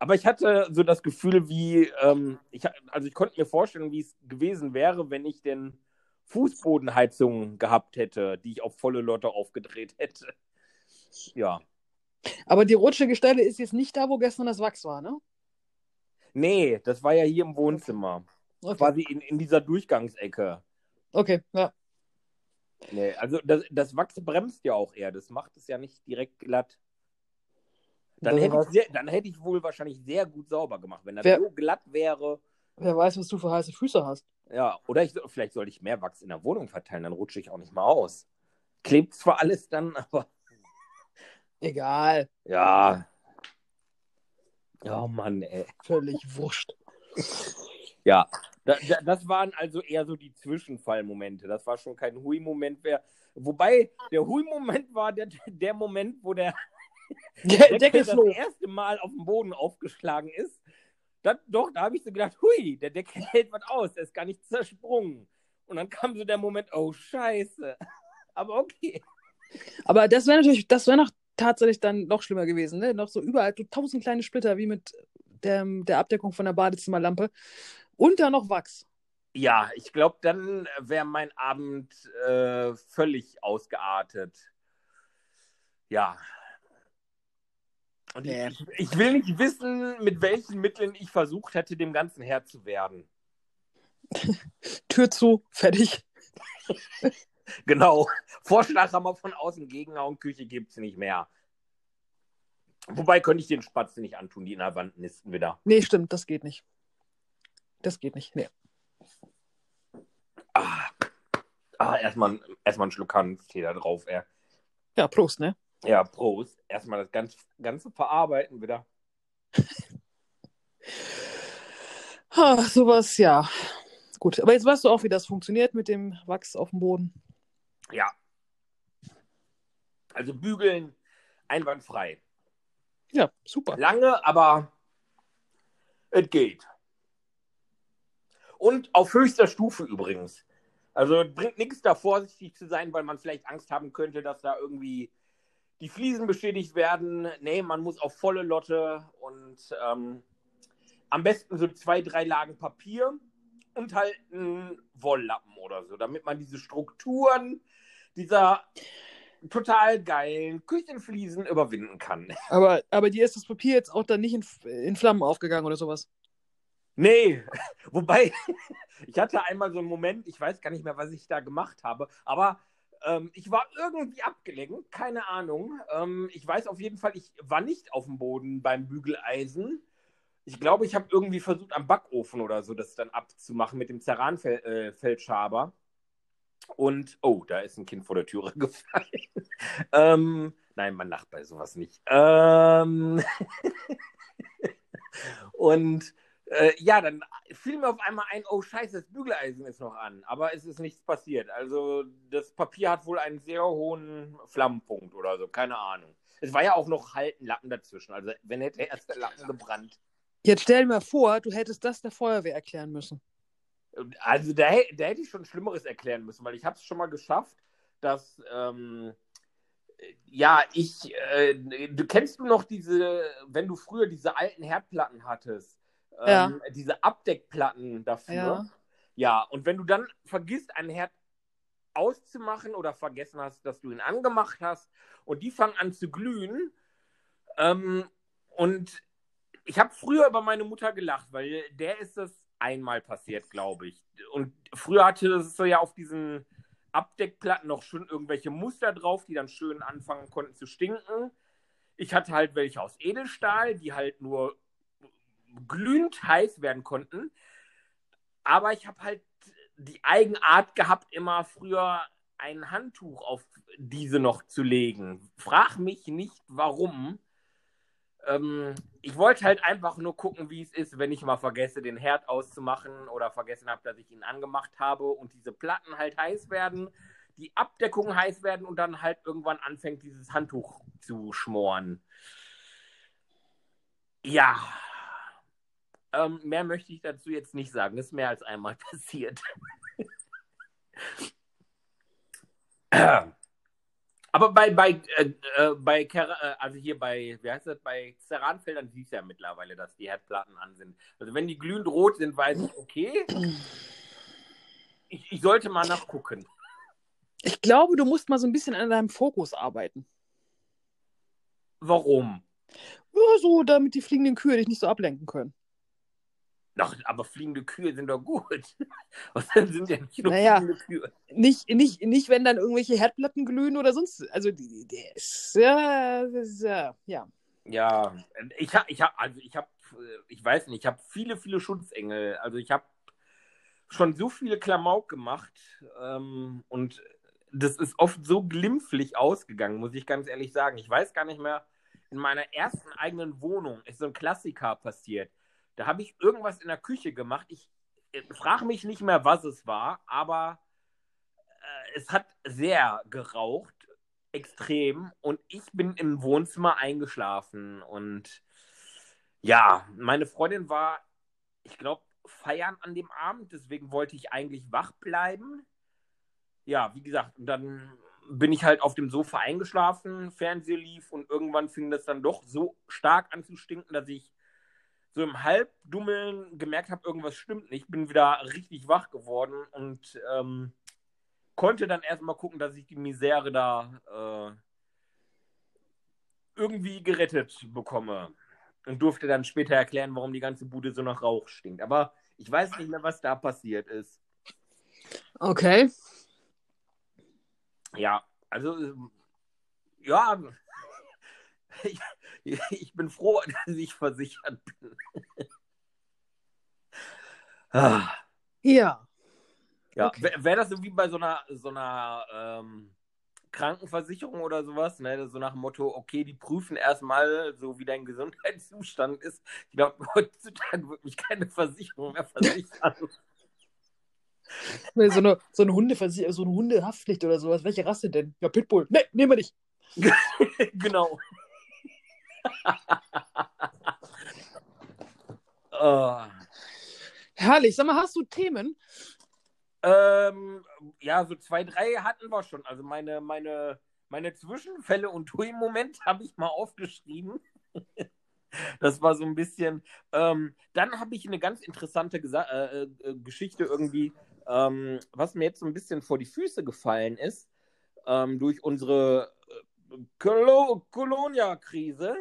Aber ich hatte so das Gefühl, wie, ähm, ich, also ich konnte mir vorstellen, wie es gewesen wäre, wenn ich denn Fußbodenheizung gehabt hätte, die ich auf volle Lotte aufgedreht hätte. Ja. Aber die rutschige Stelle ist jetzt nicht da, wo gestern das Wachs war, ne? Nee, das war ja hier im Wohnzimmer. Okay. Quasi in, in dieser Durchgangsecke. Okay, ja. Nee, also das, das Wachs bremst ja auch eher. Das macht es ja nicht direkt glatt. Dann hätte, ich sehr, dann hätte ich wohl wahrscheinlich sehr gut sauber gemacht. Wenn das Wer- so glatt wäre. Wer weiß, was du für heiße Füße hast. Ja, oder ich, vielleicht sollte ich mehr Wachs in der Wohnung verteilen, dann rutsche ich auch nicht mal aus. Klebt zwar alles dann, aber Egal. ja. Oh Mann, ey. Völlig wurscht. Ja, da, da, das waren also eher so die Zwischenfallmomente. Das war schon kein Hui-Moment mehr. Wobei der Hui-Moment war der, der Moment, wo der Deckel Deckel das flog. erste Mal auf dem Boden aufgeschlagen ist. Dann, doch, da habe ich so gedacht, hui, der Deckel hält was aus, der ist gar nicht zersprungen. Und dann kam so der Moment, oh Scheiße. Aber okay. Aber das wäre natürlich, das wäre noch tatsächlich dann noch schlimmer gewesen, ne? Noch so überall so tausend kleine Splitter wie mit der, der Abdeckung von der Badezimmerlampe. Und dann noch Wachs. Ja, ich glaube, dann wäre mein Abend äh, völlig ausgeartet. Ja. Und Nee. ich, ich will nicht wissen, mit welchen Mitteln ich versucht hätte, dem Ganzen Herr zu werden. Tür zu, fertig. Genau. Vorschlaghammer von außen gegenhauen, Küche gibt es nicht mehr. Wobei könnte ich den Spatzen nicht antun, die in der Wand nisten wieder. Nee, stimmt, das geht nicht. Das geht nicht. Nee. Ah, ah erstmal erstmal einen Schluck Hanftee da drauf, ey. Ja, Prost, ne? Ja, Prost. Erstmal das ganze, ganze Verarbeiten wieder. Ha, sowas, ja. Gut, aber jetzt weißt du auch, wie das funktioniert mit dem Wachs auf dem Boden. Ja. Also bügeln einwandfrei. Ja, super. Lange, aber es geht. Und auf höchster Stufe übrigens. Also es bringt nichts da vorsichtig zu sein, weil man vielleicht Angst haben könnte, dass da irgendwie die Fliesen beschädigt werden. Nee, man muss auf volle Lotte und ähm, am besten so zwei, drei Lagen Papier und halt einen Wolllappen oder so, damit man diese Strukturen dieser total geilen Küchenfliesen überwinden kann. Aber, aber dir ist das Papier jetzt auch dann nicht in, in Flammen aufgegangen oder sowas. Nee, wobei, ich hatte einmal so einen Moment, ich weiß gar nicht mehr, was ich da gemacht habe, aber ähm, ich war irgendwie abgelenkt, keine Ahnung. Ähm, ich weiß auf jeden Fall, ich war nicht auf dem Boden beim Bügeleisen. Ich glaube, ich habe irgendwie versucht, am Backofen oder so das dann abzumachen mit dem Ceranfeldschaber. Und, oh, da ist ein Kind vor der Türe gefallen. ähm, nein, man lacht bei sowas nicht. Ähm, und äh, ja, dann fiel mir auf einmal ein, oh scheiße, das Bügeleisen ist noch an. Aber es ist nichts passiert. Also das Papier hat wohl einen sehr hohen Flammenpunkt oder so, keine Ahnung. Es war ja auch noch halt ein Lappen dazwischen. Also wenn hätte erst der Lappen gebrannt. Jetzt stell dir mal vor, du hättest das der Feuerwehr erklären müssen. Also da, da hätte ich schon Schlimmeres erklären müssen, weil ich habe es schon mal geschafft, dass ähm, ja, ich, äh, du kennst du noch diese, wenn du früher diese alten Herdplatten hattest, ähm, diese Abdeckplatten dafür. Ja. Ja, und wenn du dann vergisst, einen Herd auszumachen oder vergessen hast, dass du ihn angemacht hast und die fangen an zu glühen. Ähm, und ich habe früher über meine Mutter gelacht, weil der ist das einmal passiert, glaube ich. Und früher hatte es so ja auf diesen Abdeckplatten noch schön irgendwelche Muster drauf, die dann schön anfangen konnten zu stinken. Ich hatte halt welche aus Edelstahl, die halt nur glühend heiß werden konnten. Aber ich habe halt die Eigenart gehabt, immer früher ein Handtuch auf diese noch zu legen. Frag mich nicht, warum. Ähm, ich wollte halt einfach nur gucken, wie es ist, wenn ich mal vergesse, den Herd auszumachen oder vergessen habe, dass ich ihn angemacht habe und diese Platten halt heiß werden, die Abdeckung heiß werden und dann halt irgendwann anfängt, dieses Handtuch zu schmoren. Ja. Ähm, mehr möchte ich dazu jetzt nicht sagen. Das ist mehr als einmal passiert. Aber bei, bei, äh, äh, bei Ker äh, also hier bei, wie heißt das, bei Ceranfeldern siehst du ja mittlerweile, dass die Herdplatten an sind. Also wenn die glühend rot sind, weiß ich, okay. Ich, ich sollte mal nachgucken. Ich glaube, du musst mal so ein bisschen an deinem Fokus arbeiten. Warum? Ja, so, damit die fliegenden Kühe dich nicht so ablenken können. Doch, aber fliegende Kühe sind doch gut. Was sind ja nicht nur Naja. fliegende Kühe? Nicht, nicht, nicht, wenn dann irgendwelche Herdplatten glühen oder sonst. Also, die, die ist, ja, ist, ja, ja. Ja, ich habe, ich hab, also ich habe, ich weiß nicht, ich habe viele, viele Schutzengel. Also ich habe schon so viele Klamauk gemacht ähm, und das ist oft so glimpflich ausgegangen, muss ich ganz ehrlich sagen. Ich weiß gar nicht mehr, in meiner ersten eigenen Wohnung ist so ein Klassiker passiert. Da habe ich irgendwas in der Küche gemacht. Ich frage mich nicht mehr, was es war, aber äh, es hat sehr geraucht, extrem. Und ich bin im Wohnzimmer eingeschlafen. Und ja, meine Freundin war, ich glaube, feiern an dem Abend. Deswegen wollte ich eigentlich wach bleiben. Ja, wie gesagt, und dann bin ich halt auf dem Sofa eingeschlafen, Fernseher lief und irgendwann fing das dann doch so stark an zu stinken, dass ich so im Halbdummeln gemerkt habe, irgendwas stimmt nicht. Bin wieder richtig wach geworden und ähm, konnte dann erstmal gucken, dass ich die Misere da äh, irgendwie gerettet bekomme. Und durfte dann später erklären, warum die ganze Bude so nach Rauch stinkt. Aber ich weiß nicht mehr, was da passiert ist. Okay. Ja, also, ja, ich, ich bin froh, dass ich versichert bin. Ah, Ja. ja, Okay. wäre wär das so wie bei so einer, so einer ähm, Krankenversicherung oder sowas, ne? So nach dem Motto, okay, die prüfen erstmal so, wie dein Gesundheitszustand ist. Ich glaube, heutzutage wird mich keine Versicherung mehr versichern. Nee, So eine, so eine Hundeversicherung, so eine Hundehaftpflicht oder sowas. Welche Rasse denn? Ja, Pitbull. Nee, nehmen wir nicht. genau. oh. Herrlich. Sag mal, hast du Themen? Ähm, ja, so zwei, drei hatten wir schon. Also meine, meine, meine Zwischenfälle und Hui-Moment habe ich mal aufgeschrieben. Das war so ein bisschen. Ähm, dann habe ich eine ganz interessante Gesa äh, äh, Geschichte irgendwie, ähm, was mir jetzt so ein bisschen vor die Füße gefallen ist, ähm, durch unsere Kolo Kolonia-Krise.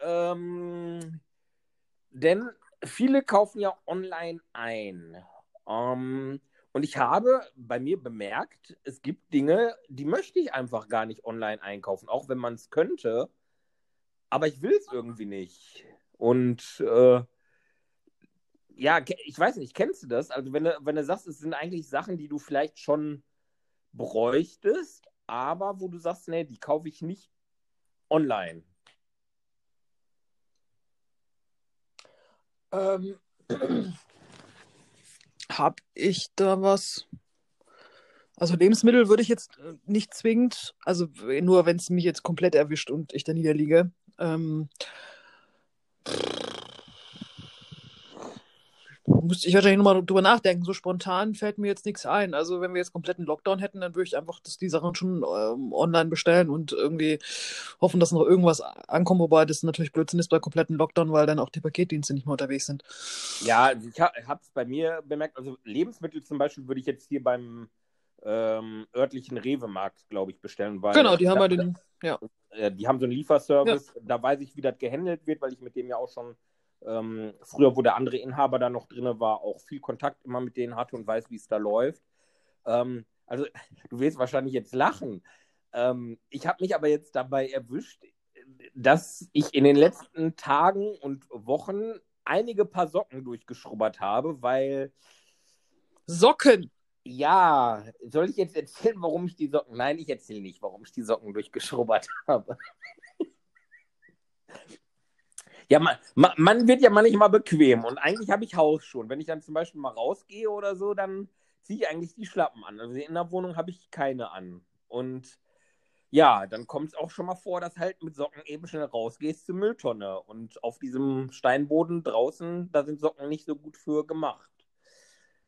Ähm, denn viele kaufen ja online ein. Ähm, und ich habe bei mir bemerkt, es gibt Dinge, die möchte ich einfach gar nicht online einkaufen, auch wenn man es könnte. Aber ich will es irgendwie nicht. Und äh, ja, ich weiß nicht, kennst du das? Also wenn du, wenn du sagst, es sind eigentlich Sachen, die du vielleicht schon bräuchtest, aber wo du sagst, nee, die kaufe ich nicht online. Ähm, hab ich da was? Also Lebensmittel würde ich jetzt äh, nicht zwingend, also nur wenn es mich jetzt komplett erwischt und ich da niederliege. Ähm, müsste ich wahrscheinlich nochmal drüber nachdenken. So spontan fällt mir jetzt nichts ein. Also wenn wir jetzt kompletten Lockdown hätten, dann würde ich einfach das, die Sachen schon ähm, online bestellen und irgendwie hoffen, dass noch irgendwas ankommt. Wobei das natürlich Blödsinn ist bei kompletten Lockdown, weil dann auch die Paketdienste nicht mehr unterwegs sind. Ja, also ich habe es bei mir bemerkt, also Lebensmittel zum Beispiel würde ich jetzt hier beim ähm, örtlichen Rewe-Markt, glaube ich, bestellen, weil Genau, die haben ja den, ja. äh, die haben so einen Lieferservice, da weiß ich, wie das gehandelt wird, weil ich mit dem ja auch schon ähm, früher, wo der andere Inhaber da noch drin war, auch viel Kontakt immer mit denen hatte und weiß, wie es da läuft. Ähm, also, du wirst wahrscheinlich jetzt lachen. Ähm, ich habe mich aber jetzt dabei erwischt, dass ich in den letzten Tagen und Wochen einige Paar Socken durchgeschrubbert habe, weil Socken. ja, soll ich jetzt erzählen, warum ich die Socken. Nein, ich erzähle nicht, warum ich die Socken durchgeschrubbert habe. Ja, man, man, wird ja manchmal bequem und eigentlich habe ich Hausschuhe. Und wenn ich dann zum Beispiel mal rausgehe oder so, dann ziehe ich eigentlich die Schlappen an. Also in der Wohnung habe ich keine an. Und ja, dann kommt es auch schon mal vor, dass halt mit Socken eben schnell rausgehst zur Mülltonne. Und auf diesem Steinboden draußen, da sind Socken nicht so gut für gemacht.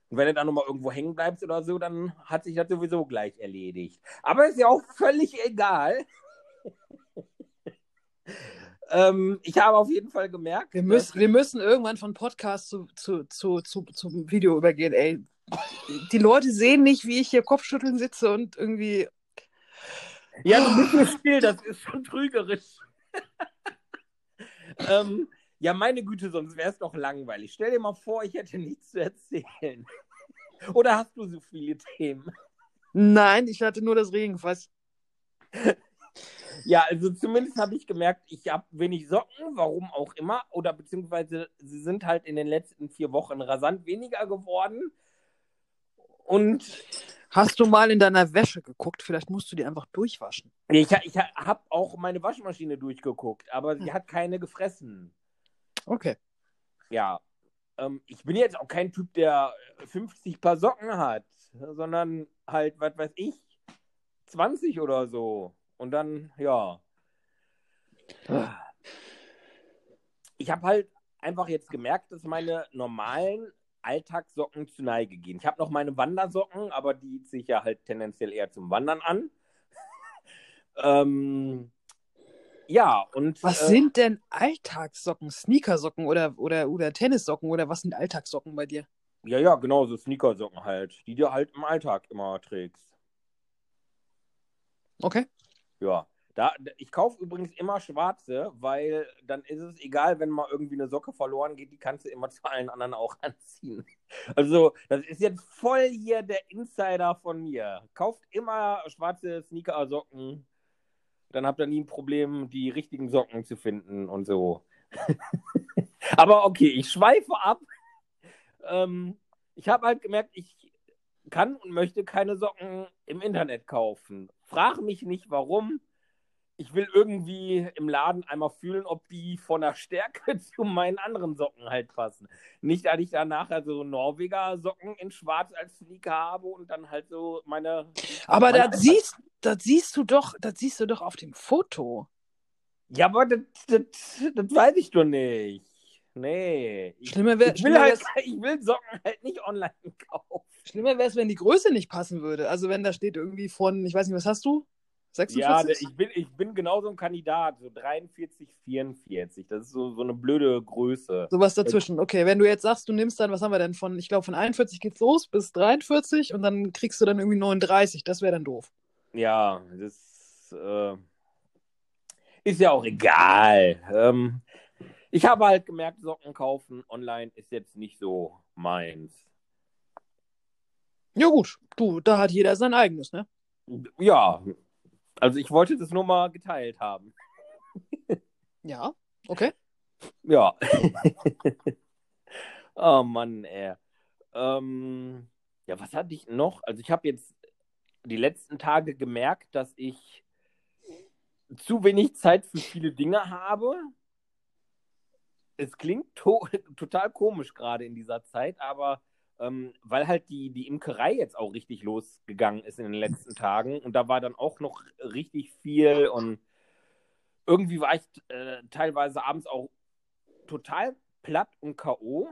Und wenn du dann nochmal irgendwo hängen bleibst oder so, dann hat sich das sowieso gleich erledigt. Aber ist ja auch völlig egal. ähm, ich habe auf jeden Fall gemerkt, Wir müssen, wir müssen irgendwann von Podcast zu, zu, zu, zu, zum Video übergehen, ey. Die Leute sehen nicht, wie ich hier Kopfschütteln sitze und irgendwie. Ja, du bist so still, das ist schon trügerisch. ähm, Ja, meine Güte, sonst wäre es doch langweilig. Stell dir mal vor, ich hätte nichts zu erzählen. Oder hast du so viele Themen? Nein, ich hatte nur das Regenfass. Ja, also zumindest habe ich gemerkt, ich habe wenig Socken, warum auch immer. Oder beziehungsweise sie sind halt in den letzten vier Wochen rasant weniger geworden. Und Hast du mal in deiner Wäsche geguckt? Vielleicht musst du die einfach durchwaschen. ich, ich habe auch meine Waschmaschine durchgeguckt, aber sie hat keine gefressen. Okay. Ja, ähm, ich bin jetzt auch kein Typ, der 50 Paar Socken hat, sondern halt, was weiß ich, 20 oder so. Und dann, ja. Ich habe halt einfach jetzt gemerkt, dass meine normalen Alltagssocken zu Neige gehen. Ich habe noch meine Wandersocken, aber die ziehe ich ja halt tendenziell eher zum Wandern an. ähm, ja, und. Was äh, sind denn Alltagssocken? Sneakersocken oder, oder, oder Tennissocken oder was sind Alltagssocken bei dir? Ja, ja, genau, so Sneakersocken halt, die du halt im Alltag immer trägst. Okay. Ja. Da, ich kaufe übrigens immer schwarze, weil dann ist es egal, wenn mal irgendwie eine Socke verloren geht, die kannst du immer zu allen anderen auch anziehen. Also, das ist jetzt voll hier der Insider von mir. Kauft immer schwarze Sneaker-Socken, dann habt ihr nie ein Problem, die richtigen Socken zu finden und so. Aber okay, ich schweife ab. Ähm, ich habe halt gemerkt, ich kann und möchte keine Socken im Internet kaufen. Frage mich nicht, warum. Ich will irgendwie im Laden einmal fühlen, ob die von der Stärke zu meinen anderen Socken halt passen. Nicht, dass ich dann nachher so Norweger Socken in Schwarz als Sneaker habe und dann halt so meine. Aber meine das siehst, das siehst du doch, das siehst du doch auf dem Foto. Ja, aber das, das, das weiß ich doch nicht. Nee. Schlimmer wäre ich, will halt, ich will Socken halt nicht online kaufen. Schlimmer wäre es, wenn die Größe nicht passen würde. Also wenn da steht irgendwie von, ich weiß nicht, was hast du? 46? Ja, ich bin, ich bin genauso ein Kandidat, so 43, 44. Das ist so, so eine blöde Größe. Sowas dazwischen. Okay, wenn du jetzt sagst, du nimmst dann, was haben wir denn von, ich glaube, von 41 geht's los bis 43 und dann kriegst du dann irgendwie 39. Das wäre dann doof. Ja, das äh, ist ja auch egal. Ähm, ich habe halt gemerkt, Socken kaufen online ist jetzt nicht so meins. Ja, gut. Du, da hat jeder sein eigenes, ne? Ja, also ich wollte das nur mal geteilt haben. Ja, okay. Ja. oh Mann, ey. Ähm, ja, was hatte ich noch? Also ich habe jetzt die letzten Tage gemerkt, dass ich zu wenig Zeit für viele Dinge habe. Es klingt to total komisch gerade in dieser Zeit, aber ähm, weil halt die, die Imkerei jetzt auch richtig losgegangen ist in den letzten Tagen und da war dann auch noch richtig viel und irgendwie war ich äh, teilweise abends auch total platt und K.O.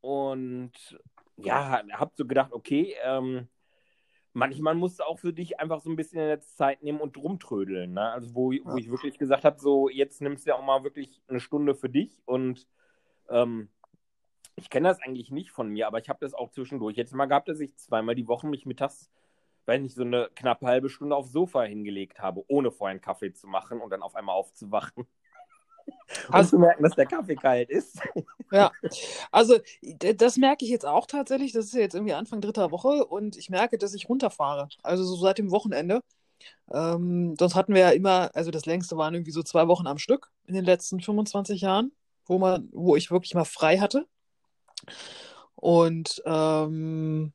und ja, hab so gedacht, okay, ähm, manchmal musst du auch für dich einfach so ein bisschen jetzt Zeit nehmen und rumtrödeln. Ne? Also, wo, wo ich wirklich gesagt habe, so, jetzt nimmst du ja auch mal wirklich eine Stunde für dich und ähm, ich kenne das eigentlich nicht von mir, aber ich habe das auch zwischendurch jetzt mal gehabt, dass ich zweimal die Woche mich mittags, weil nicht so eine knappe halbe Stunde aufs Sofa hingelegt habe, ohne vorher einen Kaffee zu machen und dann auf einmal aufzuwachen. Hast du merken, dass der Kaffee kalt ist? Ja, also das merke ich jetzt auch tatsächlich. Das ist ja jetzt irgendwie Anfang dritter Woche und ich merke, dass ich runterfahre. Also so seit dem Wochenende. Ähm, sonst hatten wir ja immer, also das längste waren irgendwie so zwei Wochen am Stück in den letzten 25 Jahren, wo man, wo ich wirklich mal frei hatte. Und ähm,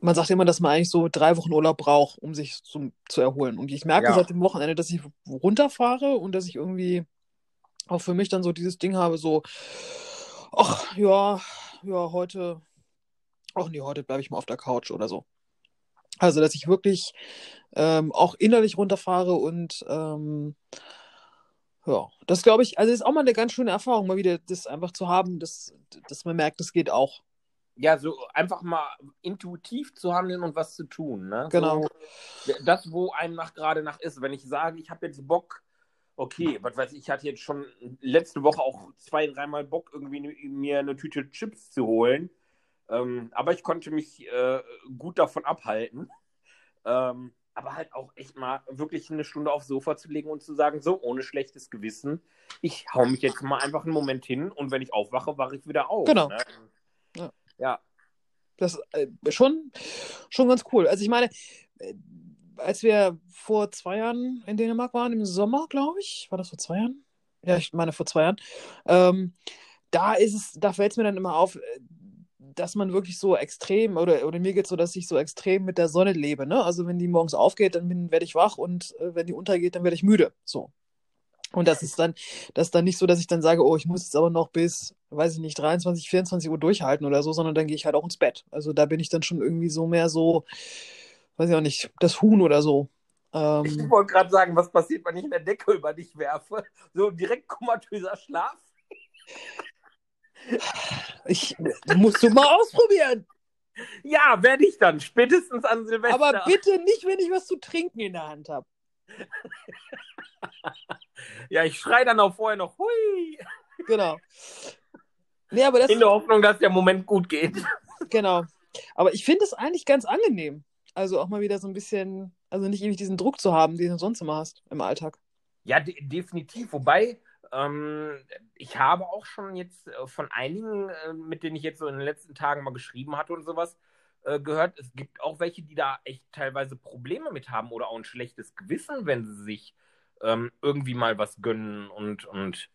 man sagt immer, dass man eigentlich so drei Wochen Urlaub braucht, um sich zum, zu erholen. Und ich merke Ja. seit dem Wochenende, dass ich runterfahre und dass ich irgendwie auch für mich dann so dieses Ding habe, so, ach ja, ja, heute, ach nee, heute bleibe ich mal auf der Couch oder so. Also, dass ich wirklich ähm, auch innerlich runterfahre und ähm, ja, das glaube ich, also ist auch mal eine ganz schöne Erfahrung, mal wieder das einfach zu haben, dass, dass man merkt, das geht auch. Ja, so einfach mal intuitiv zu handeln und was zu tun. Ne? Genau. So, das, wo einem nach gerade nach ist. Wenn ich sage, ich habe jetzt Bock, okay, was weiß ich, ich hatte jetzt schon letzte Woche auch zwei, dreimal Bock, irgendwie ne- mir eine Tüte Chips zu holen. Ähm, aber ich konnte mich äh, gut davon abhalten. Ähm, aber halt auch echt mal wirklich eine Stunde aufs Sofa zu legen und zu sagen, so, ohne schlechtes Gewissen, ich hau mich jetzt mal einfach einen Moment hin und wenn ich aufwache, wache ich wieder auf. Genau. Ne? Ja. ja. Das äh, schon, schon ganz cool. Also ich meine, äh, als wir vor zwei Jahren in Dänemark waren, im Sommer, glaube ich, war das vor zwei Jahren? Ja, ich meine vor zwei Jahren. Ähm, da ist es, da fällt es mir dann immer auf, äh, dass man wirklich so extrem, oder, oder mir geht es so, dass ich so extrem mit der Sonne lebe. Ne? Also wenn die morgens aufgeht, dann werde ich wach und äh, wenn die untergeht, dann werde ich müde. So. Und das ist dann, das ist dann nicht so, dass ich dann sage, oh, ich muss jetzt aber noch bis, weiß ich nicht, 23, 24 Uhr durchhalten oder so, sondern dann gehe ich halt auch ins Bett. Also da bin ich dann schon irgendwie so mehr so, weiß ich auch nicht, das Huhn oder so. Ähm, Ich wollte gerade sagen, was passiert, wenn ich eine Decke über dich werfe? So direkt komatöser Schlaf? ich, musst du mal ausprobieren. Ja, werde ich dann. Spätestens an Silvester. Aber bitte nicht, wenn ich was zu trinken in der Hand habe. Ja, ich schreie dann auch vorher noch, hui. Genau. Nee, aber das, In der Hoffnung, dass der Moment gut geht. genau. Aber ich finde es eigentlich ganz angenehm. Also auch mal wieder so ein bisschen, also nicht ewig diesen Druck zu haben, den du sonst immer hast im Alltag. Ja, de definitiv. Wobei, ähm, ich habe auch schon jetzt äh, von einigen, äh, mit denen ich jetzt so in den letzten Tagen mal geschrieben hatte und sowas, äh, gehört, es gibt auch welche, die da echt teilweise Probleme mit haben oder auch ein schlechtes Gewissen, wenn sie sich ähm, irgendwie mal was gönnen und, und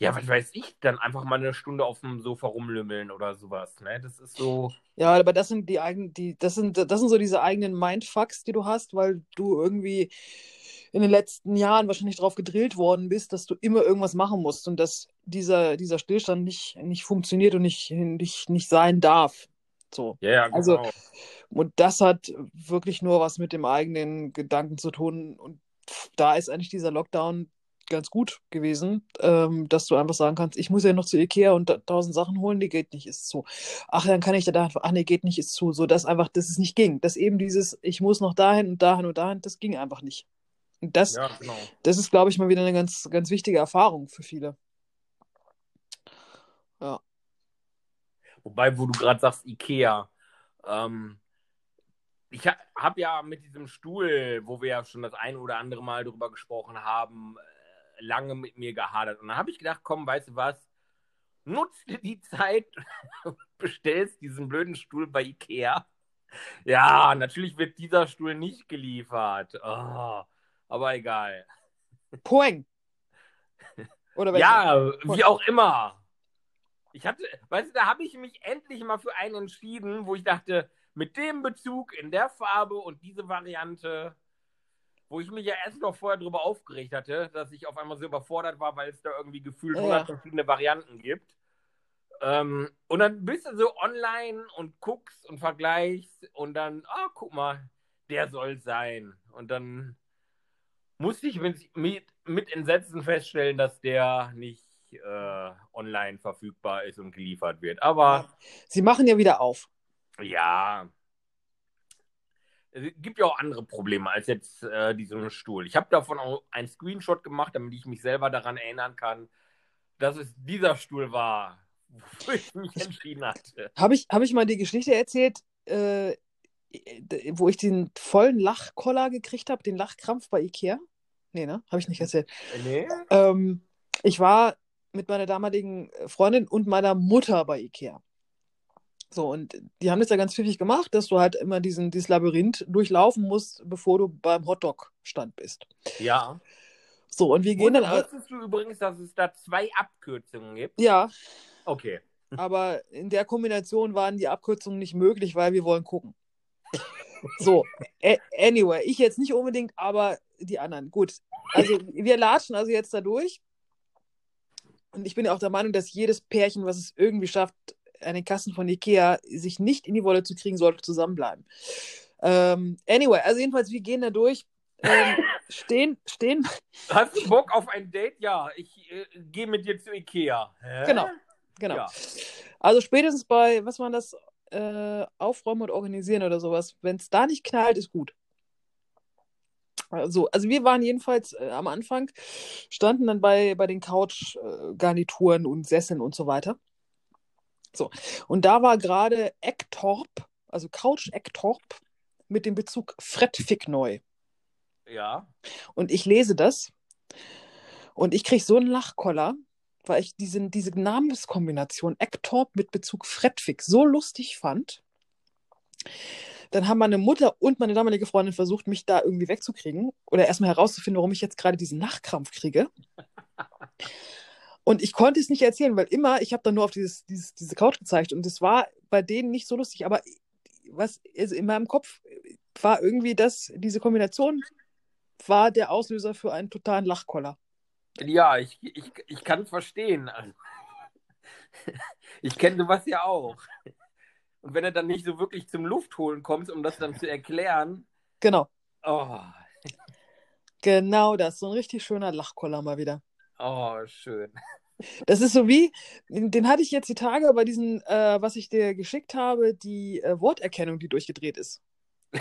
ja, was weiß ich, dann einfach mal eine Stunde auf dem Sofa rumlümmeln oder sowas. Ne? Das ist so. Ja, aber das sind die eigenen, die, das sind, das sind so diese eigenen Mindfucks, die du hast, weil du irgendwie in den letzten Jahren wahrscheinlich drauf gedrillt worden bist, dass du immer irgendwas machen musst und dass dieser, dieser Stillstand nicht, nicht funktioniert und nicht, nicht, nicht sein darf. So. Ja, ja, genau. Also, und das hat wirklich nur was mit dem eigenen Gedanken zu tun. Und da ist eigentlich dieser Lockdown ganz gut gewesen, ähm, dass du einfach sagen kannst, ich muss ja noch zu Ikea und tausend Sachen holen, die geht nicht, ist zu. Ach, dann kann ich da einfach, ach nee, geht nicht, ist zu. So, dass einfach, dass es nicht ging. Dass eben dieses, ich muss noch dahin und dahin und dahin, das ging einfach nicht. Und das, ja, genau. das ist, glaube ich, mal wieder eine ganz, ganz wichtige Erfahrung für viele. Ja. Wobei, wo du gerade sagst, Ikea. Ähm, ich ha habe ja mit diesem Stuhl, wo wir ja schon das ein oder andere Mal drüber gesprochen haben, lange mit mir gehadert. Und dann habe ich gedacht, komm, weißt du was? Nutz dir die Zeit, bestellst diesen blöden Stuhl bei Ikea. Ja, natürlich wird dieser Stuhl nicht geliefert. Oh, aber egal. Poeng. Oder? Ja, wie auch immer. Ich hatte, weißt du, da habe ich mich endlich mal für einen entschieden, wo ich dachte, mit dem Bezug in der Farbe und diese Variante, wo ich mich ja erst noch vorher drüber aufgeregt hatte, dass ich auf einmal so überfordert war, weil es da irgendwie gefühlt Ja. 100 verschiedene Varianten gibt. Ähm, und dann bist du so online und guckst und vergleichst und dann, ah, guck mal, der soll sein. Und dann musste ich mit, mit, mit Entsetzen feststellen, dass der nicht äh, online verfügbar ist und geliefert wird. Aber Sie machen ja wieder auf. ja, es gibt ja auch andere Probleme als jetzt äh, diesen Stuhl. Ich habe davon auch einen Screenshot gemacht, damit ich mich selber daran erinnern kann, dass es dieser Stuhl war, wofür ich mich entschieden hatte. Habe ich, hab ich mal die Geschichte erzählt, äh, wo ich den vollen Lachkoller gekriegt habe, den Lachkrampf bei Ikea? Nee, ne? Habe ich nicht erzählt. Nee? Ähm, ich war mit meiner damaligen Freundin und meiner Mutter bei Ikea. So, und die haben das ja ganz pfiffig gemacht, dass du halt immer diesen, dieses Labyrinth durchlaufen musst, bevor du beim Hotdog-Stand bist. Ja. So, und wir gehen dann. Wusstest du übrigens, dass es da zwei Abkürzungen gibt? Ja, Okay. aber in der Kombination waren die Abkürzungen nicht möglich, weil wir wollen gucken. So, anyway, ich jetzt nicht unbedingt, aber die anderen. Gut, also wir latschen also jetzt da durch. Und ich bin ja auch der Meinung, dass jedes Pärchen, was es irgendwie schafft, an den Kassen von Ikea sich nicht in die Wolle zu kriegen, sollte zusammenbleiben. Ähm, anyway, also jedenfalls, wir gehen da durch. Ähm, stehen, stehen, Hast du Bock auf ein Date? Ja, ich äh, gehe mit dir zu Ikea. Hä? Genau. genau. Ja. Also spätestens bei, was war das, äh, Aufräumen und Organisieren oder sowas. Wenn es da nicht knallt, ist gut. Also, also wir waren jedenfalls äh, am Anfang, standen dann bei, bei den Couch-Garnituren und Sesseln und so weiter. So, und da war gerade Ektorp, also Couch Ektorp mit dem Bezug Fred Fick neu. Ja. Und ich lese das und ich kriege so einen Lachkoller, weil ich diese, diese Namenskombination Ektorp mit Bezug Fredwig so lustig fand. Dann haben meine Mutter und meine damalige Freundin versucht, mich da irgendwie wegzukriegen oder erstmal herauszufinden, warum ich jetzt gerade diesen Nachkrampf kriege. Und ich konnte es nicht erzählen, weil immer, ich habe dann nur auf dieses, dieses, diese Couch gezeigt und es war bei denen nicht so lustig. Aber was also in meinem Kopf war irgendwie das, diese Kombination war der Auslöser für einen totalen Lachkoller. Ja, ich, ich, ich kann es verstehen. Also, ich kenne sowas ja auch. Und wenn er dann nicht so wirklich zum Luftholen kommt, um das dann zu erklären. Genau. Oh, Genau das. So ein richtig schöner Lachkoller mal wieder. oh schön. Das ist so wie, den hatte ich jetzt die Tage bei diesen, äh, was ich dir geschickt habe, die äh, Worterkennung, die durchgedreht ist.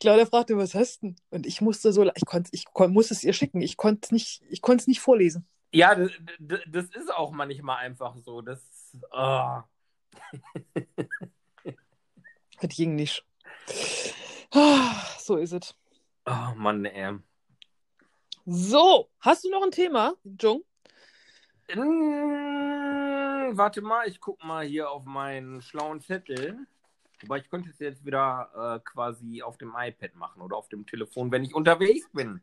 Claudia fragte, was hast du? denn? Und ich musste so, ich konnte, ich kon, musste es ihr schicken. Ich konnte es nicht, ich konnte es nicht vorlesen. Ja, das, das ist auch manchmal einfach so. Das, oh. Das ging nicht. Ah, So ist es. oh Mann, ey. So, hast du noch ein Thema, Jung? Mm, warte mal, ich guck mal hier auf meinen schlauen Zettel. Wobei ich könnte es jetzt wieder äh, quasi auf dem iPad machen oder auf dem Telefon, wenn ich unterwegs bin.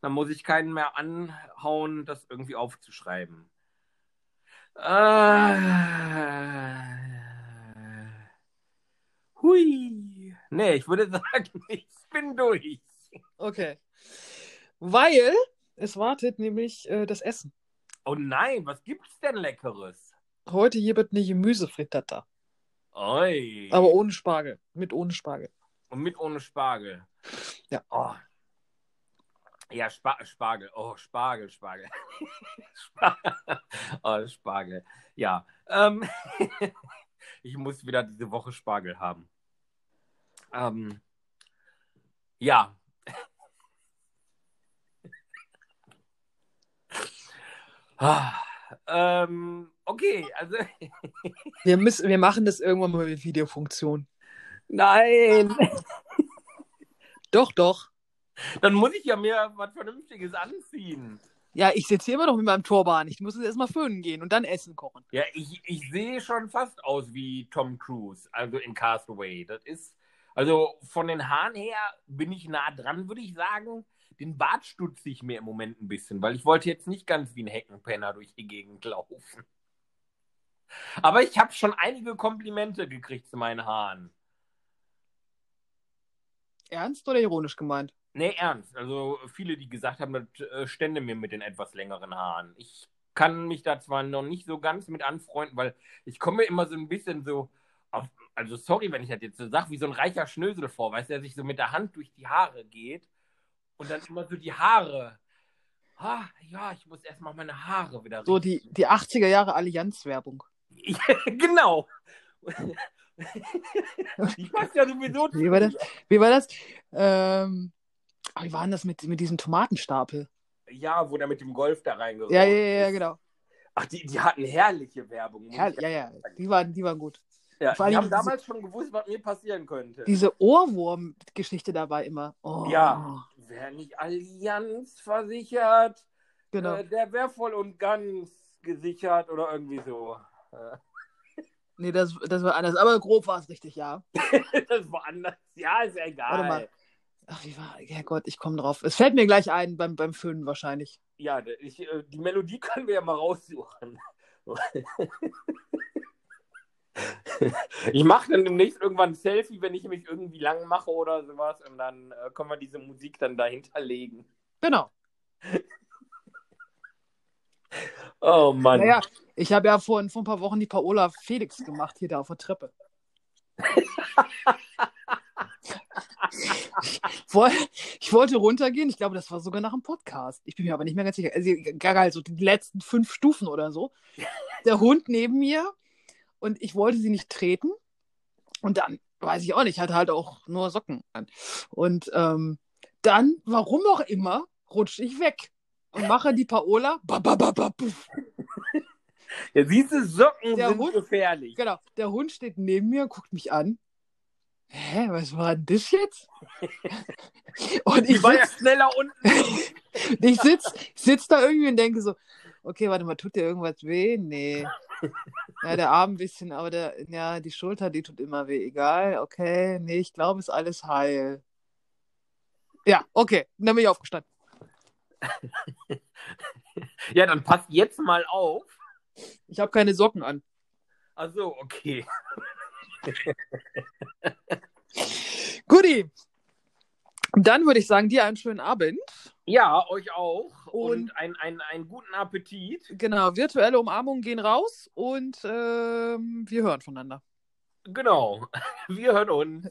Dann muss ich keinen mehr anhauen, das irgendwie aufzuschreiben. Äh, hui. Nee, ich würde sagen, ich bin durch. Okay. Weil es wartet nämlich äh, das Essen. Oh nein, was gibt's denn Leckeres? Heute gibt eine Gemüsefrittata. Oi. Aber ohne Spargel. Mit ohne Spargel. Und mit ohne Spargel. Ja. Oh. Ja, Spa Spargel. Oh, Spargel, Spargel. Spa oh, Spargel. Ja. Ähm, ich muss wieder diese Woche Spargel haben. Ähm, ja. Ah, ähm, okay, also Wir, müssen, wir machen das irgendwann mal mit Videofunktion. nein. Doch, doch. Dann muss ich ja mir was Vernünftiges anziehen. Ja, ich sitze hier immer noch mit meinem Turban. Ich muss jetzt erstmal föhnen gehen und dann Essen kochen. Ja, ich, ich sehe schon fast aus wie Tom Cruise, also in Castaway. Das ist, also von den Haaren her bin ich nah dran, würde ich sagen. Den Bart stutze ich mir im Moment ein bisschen, weil ich wollte jetzt nicht ganz wie ein Heckenpenner durch die Gegend laufen. Aber ich habe schon einige Komplimente gekriegt zu meinen Haaren. Ernst oder ironisch gemeint? Nee, ernst. Also viele, die gesagt haben, das äh, stände mir mit den etwas längeren Haaren. Ich kann mich da zwar noch nicht so ganz mit anfreunden, weil ich komme immer so ein bisschen so auf, also sorry, wenn ich das jetzt so sage, wie so ein reicher Schnösel vor, weißt du, der sich so mit der Hand durch die Haare geht und dann immer so die Haare. Ah, ja, ich muss erstmal meine Haare wieder So die, die 80er Jahre Allianz-Werbung. Genau. ich weiß ja sowieso Wie war das? Wie war das? Ähm, ah, wie war denn das mit, mit diesem Tomatenstapel? Ja, wo der mit dem Golf da reingerollt Ja, ja, ja, ja, ist. genau. Ach, die, die hatten herrliche Werbung. muss Ja, ja, ja. Die waren, die waren gut. Ja, Vor die allem haben diese- damals schon gewusst, was mir passieren könnte. Diese Ohrwurm-Geschichte dabei immer. Oh, Ja. Wer nicht Allianz versichert, Genau. äh, der wäre voll und ganz gesichert oder irgendwie so. Nee, das, das war anders. Aber grob war es richtig, ja. das war anders. Ja, ist egal. Warte mal. Ach, wie war. Ja Gott, ich komme drauf. Es fällt mir gleich ein beim, beim Föhnen wahrscheinlich. Ja, ich, äh, die Melodie können wir ja mal raussuchen. Ich mache dann demnächst irgendwann ein Selfie, wenn ich mich irgendwie lang mache oder sowas und dann äh, können wir diese Musik dann dahinter legen. Genau. Oh Mann. Naja, ich habe ja vor, vor ein paar Wochen die Paola Felix gemacht, hier da auf der Treppe. ich, woll, ich wollte runtergehen, ich glaube, das war sogar nach dem Podcast. Ich bin mir aber nicht mehr ganz sicher. Also, so die letzten fünf Stufen oder so. Der Hund neben mir und ich wollte sie nicht treten. Und dann, weiß ich auch nicht, hatte halt auch nur Socken an. Und ähm, dann, warum auch immer, rutsche ich weg und mache die Paola. Ba, ba, ba, ba, puff. Ja, du, Socken Der sind Hund- gefährlich. Genau, der Hund steht neben mir, guckt mich an. hä, was war denn das jetzt? und Die ich war ja sitz, schneller unten. ich sitz, sitz da irgendwie und denke so, okay, warte mal, tut dir irgendwas weh? Nee. Ja, der Arm ein bisschen, aber der, ja, die Schulter, die tut immer weh. Egal, okay, nee, ich glaube, ist alles heil. Ja, okay, dann bin ich aufgestanden. Ja, dann passt jetzt mal auf. Ich habe keine Socken an. Ach so, okay. Guti. Dann würde ich sagen, dir einen schönen Abend. Ja, euch auch. Und, Und- ein, ein, einen guten Appetit. Genau, virtuelle Umarmungen gehen raus und ähm, wir hören voneinander. Genau. Wir hören uns.